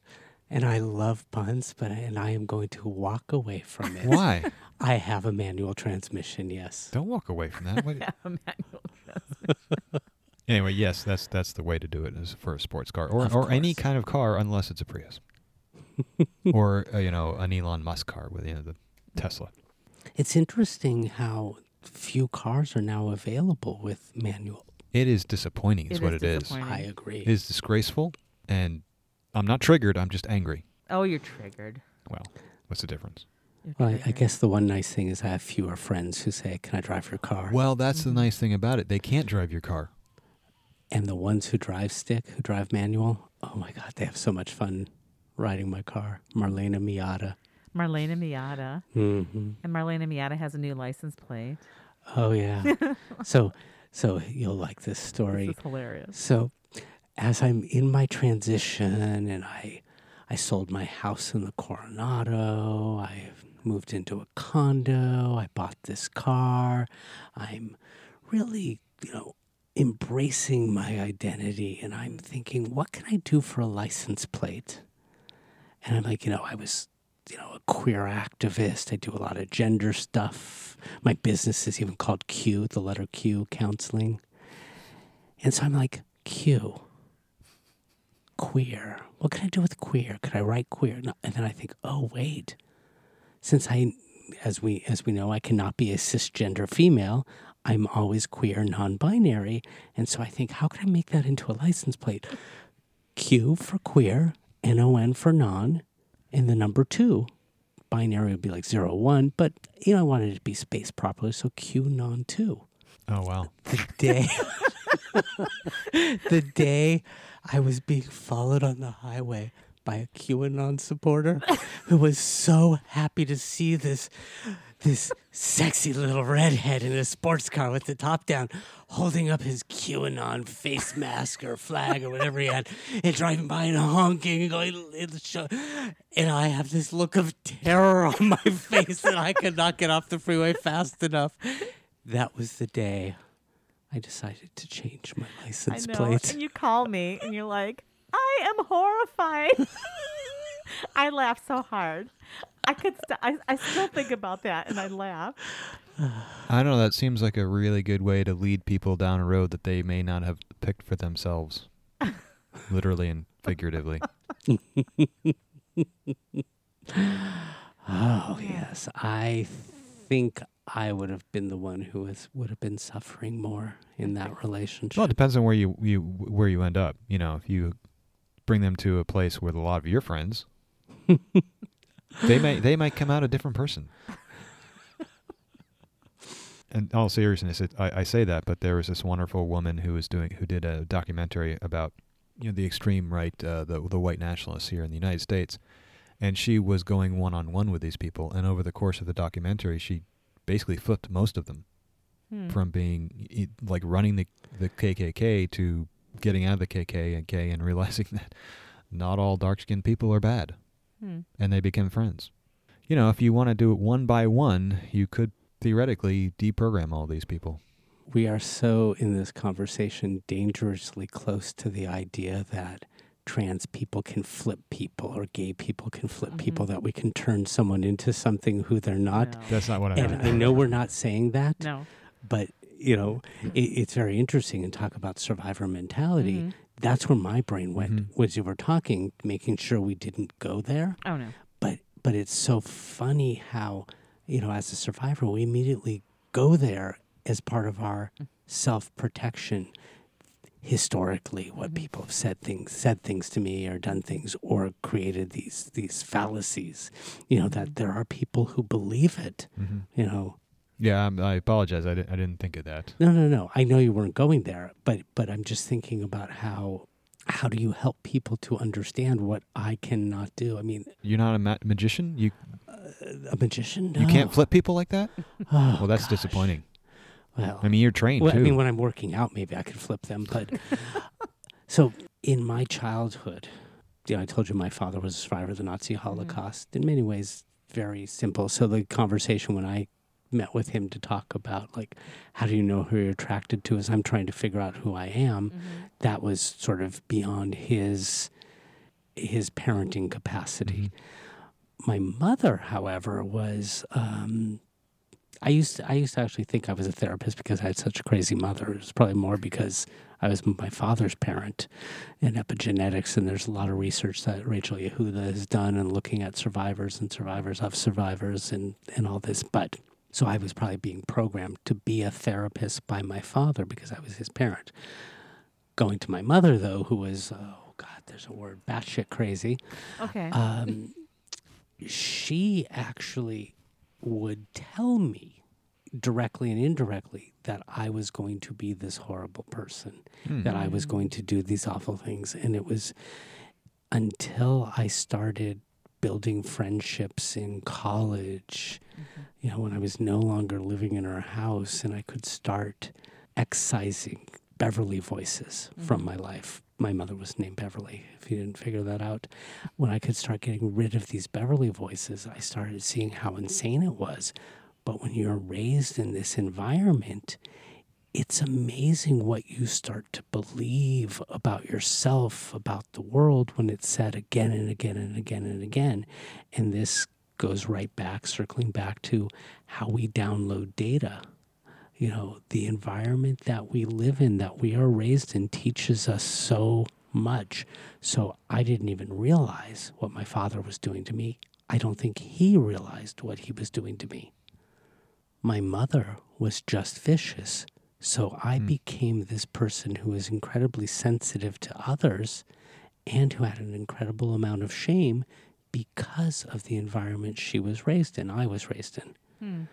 Speaker 2: and I love puns, but and I am going to walk away from it.
Speaker 1: Why? [laughs]
Speaker 2: I have a manual transmission. Yes.
Speaker 1: Don't walk away from that. [laughs] What-
Speaker 3: Yeah, a manual. [laughs]
Speaker 1: anyway, yes, that's that's the way to do it is for a sports car or
Speaker 2: Of
Speaker 1: or any
Speaker 2: course.
Speaker 1: kind of car unless it's a Prius. or uh, you know an Elon Musk car with you know the Tesla.
Speaker 2: It's interesting how few cars are now available with manual.
Speaker 1: It is disappointing, is
Speaker 3: It
Speaker 1: what
Speaker 3: is
Speaker 1: it is.
Speaker 3: disappointing.
Speaker 2: I agree.
Speaker 1: It is disgraceful, and I'm not triggered. I'm just angry.
Speaker 3: Oh, you're triggered.
Speaker 1: Well, what's the difference?
Speaker 3: You're
Speaker 2: well, I, I
Speaker 3: triggered.
Speaker 2: guess the one nice thing is I have fewer friends who say, "Can I drive your car?"
Speaker 1: Well, that's the mm-hmm. nice thing about it. They can't drive your car.
Speaker 2: and the ones who drive stick, who drive manual, oh my God, they have so much fun riding my car. Marlena Miata.
Speaker 3: Marlena Miata.
Speaker 2: hmm
Speaker 3: And Marlena Miata has a new license plate.
Speaker 2: Oh yeah. [laughs] so, so you'll like this story.
Speaker 3: This is hilarious.
Speaker 2: So, as I'm in my transition and I I sold my house in the Coronado, I moved into a condo, I bought this car. I'm really, you know, embracing my identity and I'm thinking, what can I do for a license plate? And I'm like, you know, I was, you know, a queer activist. I do a lot of gender stuff. My business is even called Q, the letter Q, counseling. And so I'm like, Q, queer. What can I do with queer? Could I write queer? No, and then I think, oh wait, since I, as we as we know, I cannot be a cisgender female. I'm always queer, non-binary, and so I think, how can I make that into a license plate? Q for queer, N O N for non, and the number two. Binary would be like zero one, but you know I wanted it to be spaced properly, so Q non two
Speaker 1: Oh wow.
Speaker 2: the day [laughs] the day I was being followed on the highway by a QAnon supporter who was so happy to see this this sexy little redhead in a sports car with the top down holding up his QAnon face mask or flag or whatever he had and driving by and honking and going in the show. And I have this look of terror on my [laughs] face that I could not get off the freeway fast enough. That was the day I decided to change my license I
Speaker 3: know.
Speaker 2: plate.
Speaker 3: And you call me and you're like, I am horrified. [laughs] I laugh so hard. I could. St- I, I still think about that and I laugh. [sighs]
Speaker 1: I don't know. That seems like a really good way to lead people down a road that they may not have picked for themselves, [laughs] literally and figuratively. [laughs]
Speaker 2: Oh yes, I think I would have been the one who was would have been suffering more in that relationship.
Speaker 1: Well, it depends on where you, you where you end up. You know, if you bring them to a place with a lot of your friends, [laughs] they may they might come out a different person. [laughs] In all seriousness, it, I, I say that, but there was this wonderful woman who was doing who did a documentary about you know the extreme right, uh, the the white nationalists here in the United States, and she was going one on one with these people, and over the course of the documentary, she basically flipped most of them
Speaker 3: Hmm.
Speaker 1: from being e- like running the the KKK to getting out of the KKK and realizing [laughs] that not all dark skinned people are bad,
Speaker 3: Hmm.
Speaker 1: and they became friends. You know, if you want to do it one by one, you could theoretically deprogram all these people.
Speaker 2: we are so in this conversation dangerously close to the idea that trans people can flip people or gay people can flip people
Speaker 3: Mhm.
Speaker 2: that we can turn someone into something who they're not.
Speaker 3: No.
Speaker 1: That's not what I
Speaker 2: And
Speaker 1: meant.
Speaker 2: I know we're not saying that,
Speaker 3: No.
Speaker 2: but you know, it, it's very interesting and talk about survivor mentality.
Speaker 3: Mhm.
Speaker 2: That's where my brain went
Speaker 1: Mhm.
Speaker 2: was you were talking, making sure we didn't go there.
Speaker 3: Oh no.
Speaker 2: But but it's so funny how, you know, as a survivor, we immediately go there as part of our self protection. Historically, what
Speaker 3: Mhm.
Speaker 2: people have said things said things to me or done things or created these these fallacies. You know, that there are people who believe it.
Speaker 1: Mhm.
Speaker 2: You know,
Speaker 1: Yeah, I'm, I apologize. I didn't, I didn't think of that.
Speaker 2: No, no, no. I know you weren't going there, but but I'm just thinking about how how do you help people to understand what I cannot do? I mean,
Speaker 1: You're not a ma- magician. You uh,
Speaker 2: a magician?
Speaker 1: you can't flip people like that. [sighs]
Speaker 2: Oh,
Speaker 1: Well, that's
Speaker 2: gosh.
Speaker 1: disappointing.
Speaker 2: Well,
Speaker 1: I mean, you're trained
Speaker 2: well, I mean, when I'm working out, maybe I could flip them. But [laughs] so in my childhood, you know, I told you my father was a survivor of the Nazi Holocaust. Mm-hmm. In many ways, very simple. So the conversation when I met with him to talk about like how do you know who you're attracted to as I'm trying to figure out who I am,
Speaker 3: Mhm.
Speaker 2: that was sort of beyond his his parenting capacity. My mother, however, was um, I used to, I used to actually think I was a therapist because I had such a crazy mother. It was probably more because I was my father's parent in epigenetics, and there's a lot of research that Rachel Yehuda has done and looking at survivors and survivors of survivors and and all this. But so I was probably being programmed to be a therapist by my father because I was his parent. Going to my mother though, who was oh god, there's a word, batshit crazy
Speaker 3: Okay.
Speaker 2: um, she actually would tell me directly and indirectly that I was going to be this horrible person,
Speaker 1: Hmm.
Speaker 2: that I was
Speaker 3: Mm.
Speaker 2: going to do these awful things. And it was until I started building friendships in college,
Speaker 3: Mhm.
Speaker 2: you know, when I was no longer living in her house and I could start excising Beverly voices from
Speaker 3: Mhm.
Speaker 2: my life. My mother was named Beverly, if you didn't figure that out. When I could start getting rid of these Beverly voices, I started seeing how insane it was. But when you're raised in this environment, it's amazing what you start to believe about yourself, about the world when it's said again and again and again and again. And this goes right back, circling back to how we download data. You know, the environment that we live in, that we are raised in, teaches us so much. So I didn't even realize what my father was doing to me. I don't think he realized what he was doing to me. My mother was just vicious. So I
Speaker 1: Hmm.
Speaker 2: became this person who was incredibly sensitive to others and who had an incredible amount of shame because of the environment she was raised in, I was raised in.
Speaker 3: Hmm.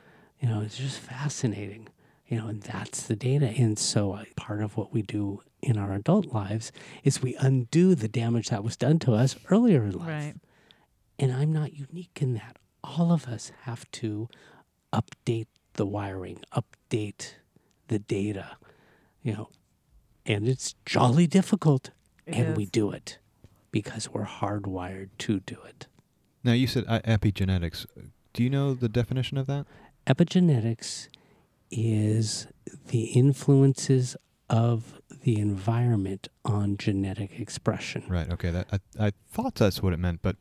Speaker 2: You know, it's just fascinating. You know, and that's the data. And so uh, part of what we do in our adult lives is we undo the damage that was done to us earlier in life.
Speaker 3: Right.
Speaker 2: And I'm not unique in that. All of us have to update the wiring, update the data, you know, and it's jolly difficult.
Speaker 3: It
Speaker 2: and we do it because we're hardwired to do it.
Speaker 1: Now you said epigenetics. Do you know the definition of that?
Speaker 2: Epigenetics is the influences of the environment on genetic expression.
Speaker 1: Right. Okay. That I, I thought that's what it meant, but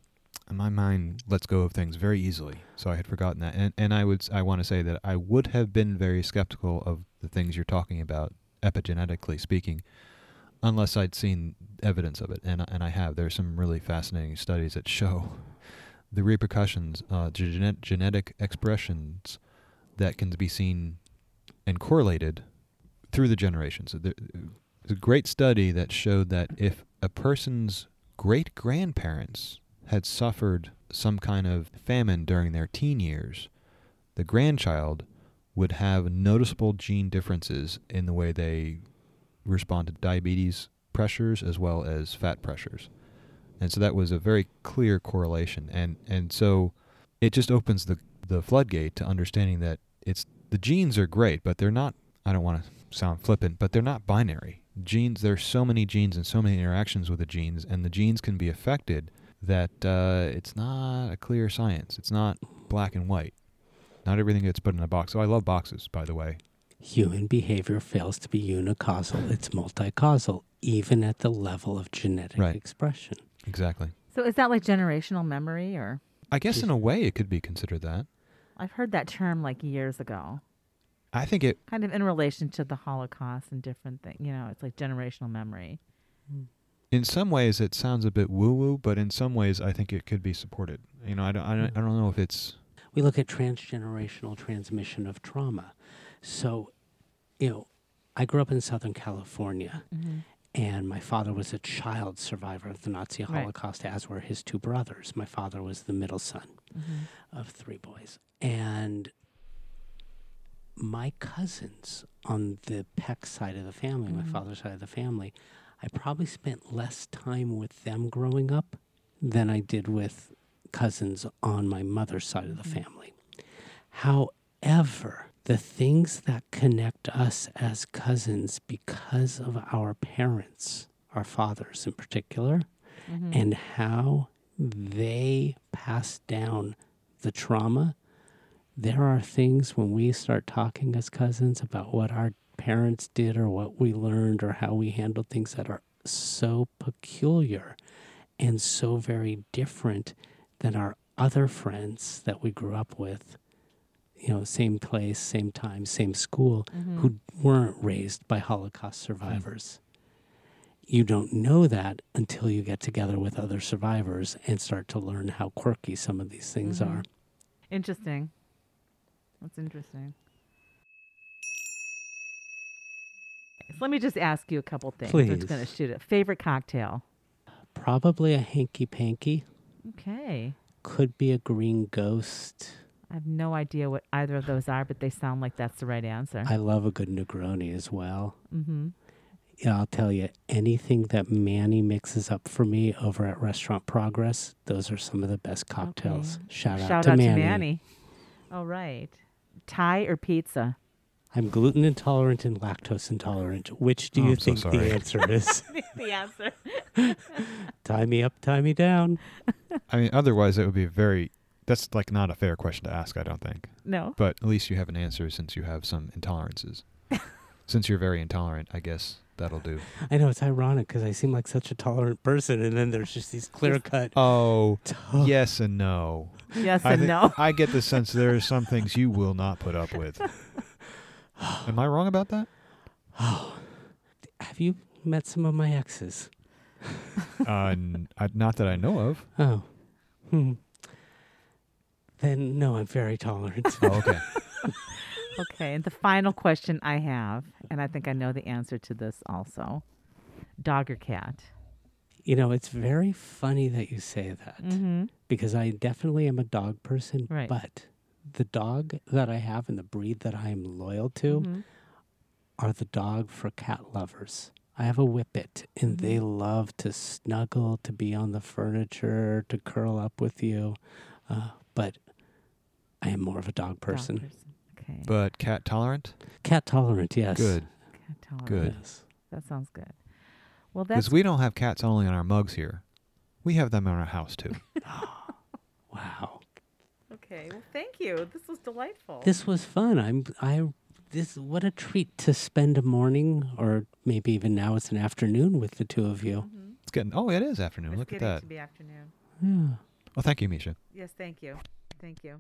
Speaker 1: my mind lets go of things very easily, so I had forgotten that. And and I would I want to say that I would have been very skeptical of the things you're talking about, epigenetically speaking, unless I'd seen evidence of it, and and I have. There's some really fascinating studies that show [laughs] the repercussions, uh, genet- genetic expressions that can be seen and correlated through the generations. So There's a great study that showed that if a person's great grandparents had suffered some kind of famine during their teen years, the grandchild would have noticeable gene differences in the way they respond to diabetes pressures as well as fat pressures. And so that was a very clear correlation. And, and so it just opens the, the floodgate to understanding that it's the genes are great, but they're not, I don't want to sound flippant, but they're not binary. Genes, there's so many genes and so many interactions with the genes, and the genes can be affected that uh, it's not a clear science. It's not black and white. Not everything gets put in a box. So I love boxes, by the way.
Speaker 2: Human behavior fails to be unicausal, it's multicausal, even at the level of genetic
Speaker 1: Right.
Speaker 2: expression.
Speaker 1: Exactly.
Speaker 3: So is that like generational memory or
Speaker 1: I guess in a way it could be considered that.
Speaker 3: I've heard that term like years ago.
Speaker 1: I think it
Speaker 3: Kind of in relation to the Holocaust and different things. You know, it's like generational memory.
Speaker 1: In some ways it sounds a bit woo woo, but in some ways I think it could be supported. You know, I don't, I don't, I don't know if it's
Speaker 2: We look at transgenerational transmission of trauma. So, you know, I grew up in Southern California,
Speaker 3: Mm-hmm.
Speaker 2: and my father was a child survivor of the Nazi
Speaker 3: Right.
Speaker 2: Holocaust, as were his two brothers. My father was the middle son
Speaker 3: Mm-hmm.
Speaker 2: of three boys. And my cousins on the Peck side of the family, my
Speaker 3: Mhm.
Speaker 2: father's side of the family, I probably spent less time with them growing up than I did with cousins on my mother's side of the
Speaker 3: Mhm.
Speaker 2: family. However, the things that connect us as cousins because of our parents, our fathers in particular,
Speaker 3: Mm-hmm.
Speaker 2: and how they pass down the trauma. There are things when we start talking as cousins about what our parents did or what we learned or how we handled things that are so peculiar and so very different than our other friends that we grew up with. You know, same place, same time, same school,
Speaker 3: Mm-hmm.
Speaker 2: who weren't raised by Holocaust survivors. You don't know that until you get together with other survivors and start to learn how quirky some of these things
Speaker 3: Mhm.
Speaker 2: are.
Speaker 3: Interesting. That's interesting. So let me just ask you a couple things. I'm going to shoot it. Favorite cocktail?
Speaker 2: Probably a hanky panky,
Speaker 3: Okay.
Speaker 2: could be a green ghost.
Speaker 3: I have no idea what either of those are, but they sound like that's the right answer.
Speaker 2: I love a good Negroni as well.
Speaker 3: mm-hmm.
Speaker 2: Yeah, I'll tell you, anything that Manny mixes up for me over at Restaurant Progress, those are some of the best cocktails. Shout out,
Speaker 3: Shout
Speaker 2: to,
Speaker 3: out
Speaker 2: Manny.
Speaker 3: to Manny. All right. Thai or pizza?
Speaker 2: I'm gluten intolerant and lactose intolerant. Which do
Speaker 1: Oh,
Speaker 2: you
Speaker 1: I'm
Speaker 2: think
Speaker 1: sorry. [laughs]
Speaker 2: the answer is?
Speaker 3: the answer.
Speaker 2: tie me up, tie me down.
Speaker 1: I mean otherwise it would be very that's like not a fair question to ask, I don't think.
Speaker 3: No.
Speaker 1: But at least you have an answer since you have some intolerances. [laughs] Since you're very intolerant, I guess that'll do.
Speaker 2: I know it's ironic because I seem like such a tolerant person, and then there's just these clear cut.
Speaker 1: Oh, yes and no.
Speaker 3: Yes
Speaker 1: I
Speaker 3: and
Speaker 1: thi-
Speaker 3: no.
Speaker 1: I get the sense there are some things you will not put up with. [laughs] [gasps] Am I wrong about that?
Speaker 2: Oh, [gasps] have you met some of my exes? [laughs]
Speaker 1: Uh, n- I, not that I know of.
Speaker 2: Oh, hmm. Then no, I'm very tolerant.
Speaker 1: Oh, okay. [laughs]
Speaker 3: Okay, and the final question I have, and I think I know the answer to this also dog or cat?
Speaker 2: you know, it's very funny that you say that
Speaker 3: Mm-hmm.
Speaker 2: because I definitely am a dog person.
Speaker 3: Right.
Speaker 2: But the dog that I have and the breed that I am loyal to
Speaker 3: Mm-hmm.
Speaker 2: are the dog for cat lovers. I have a whippet, and they love to snuggle, to be on the furniture, to curl up with you. Uh, but I am more of a dog person.
Speaker 3: Okay.
Speaker 1: But cat tolerant?
Speaker 2: Cat tolerant, yes.
Speaker 1: Good.
Speaker 3: Cat tolerant.
Speaker 1: Good.
Speaker 2: Yes.
Speaker 3: That sounds good. Well, that's
Speaker 1: Because we don't have cats only on our mugs here. We have them in our house too. [gasps]
Speaker 2: Wow.
Speaker 3: Okay. Well, thank you. This was delightful.
Speaker 2: This was fun. I'm I this what a treat to spend a morning or maybe even now it's an afternoon with the two of you. Mm-hmm.
Speaker 1: It's getting. Oh, it is afternoon.
Speaker 3: It's
Speaker 1: Look at
Speaker 3: getting
Speaker 1: that.
Speaker 3: to be afternoon.
Speaker 2: Yeah.
Speaker 1: Well, thank you, Misha.
Speaker 3: Yes, thank you. Thank you.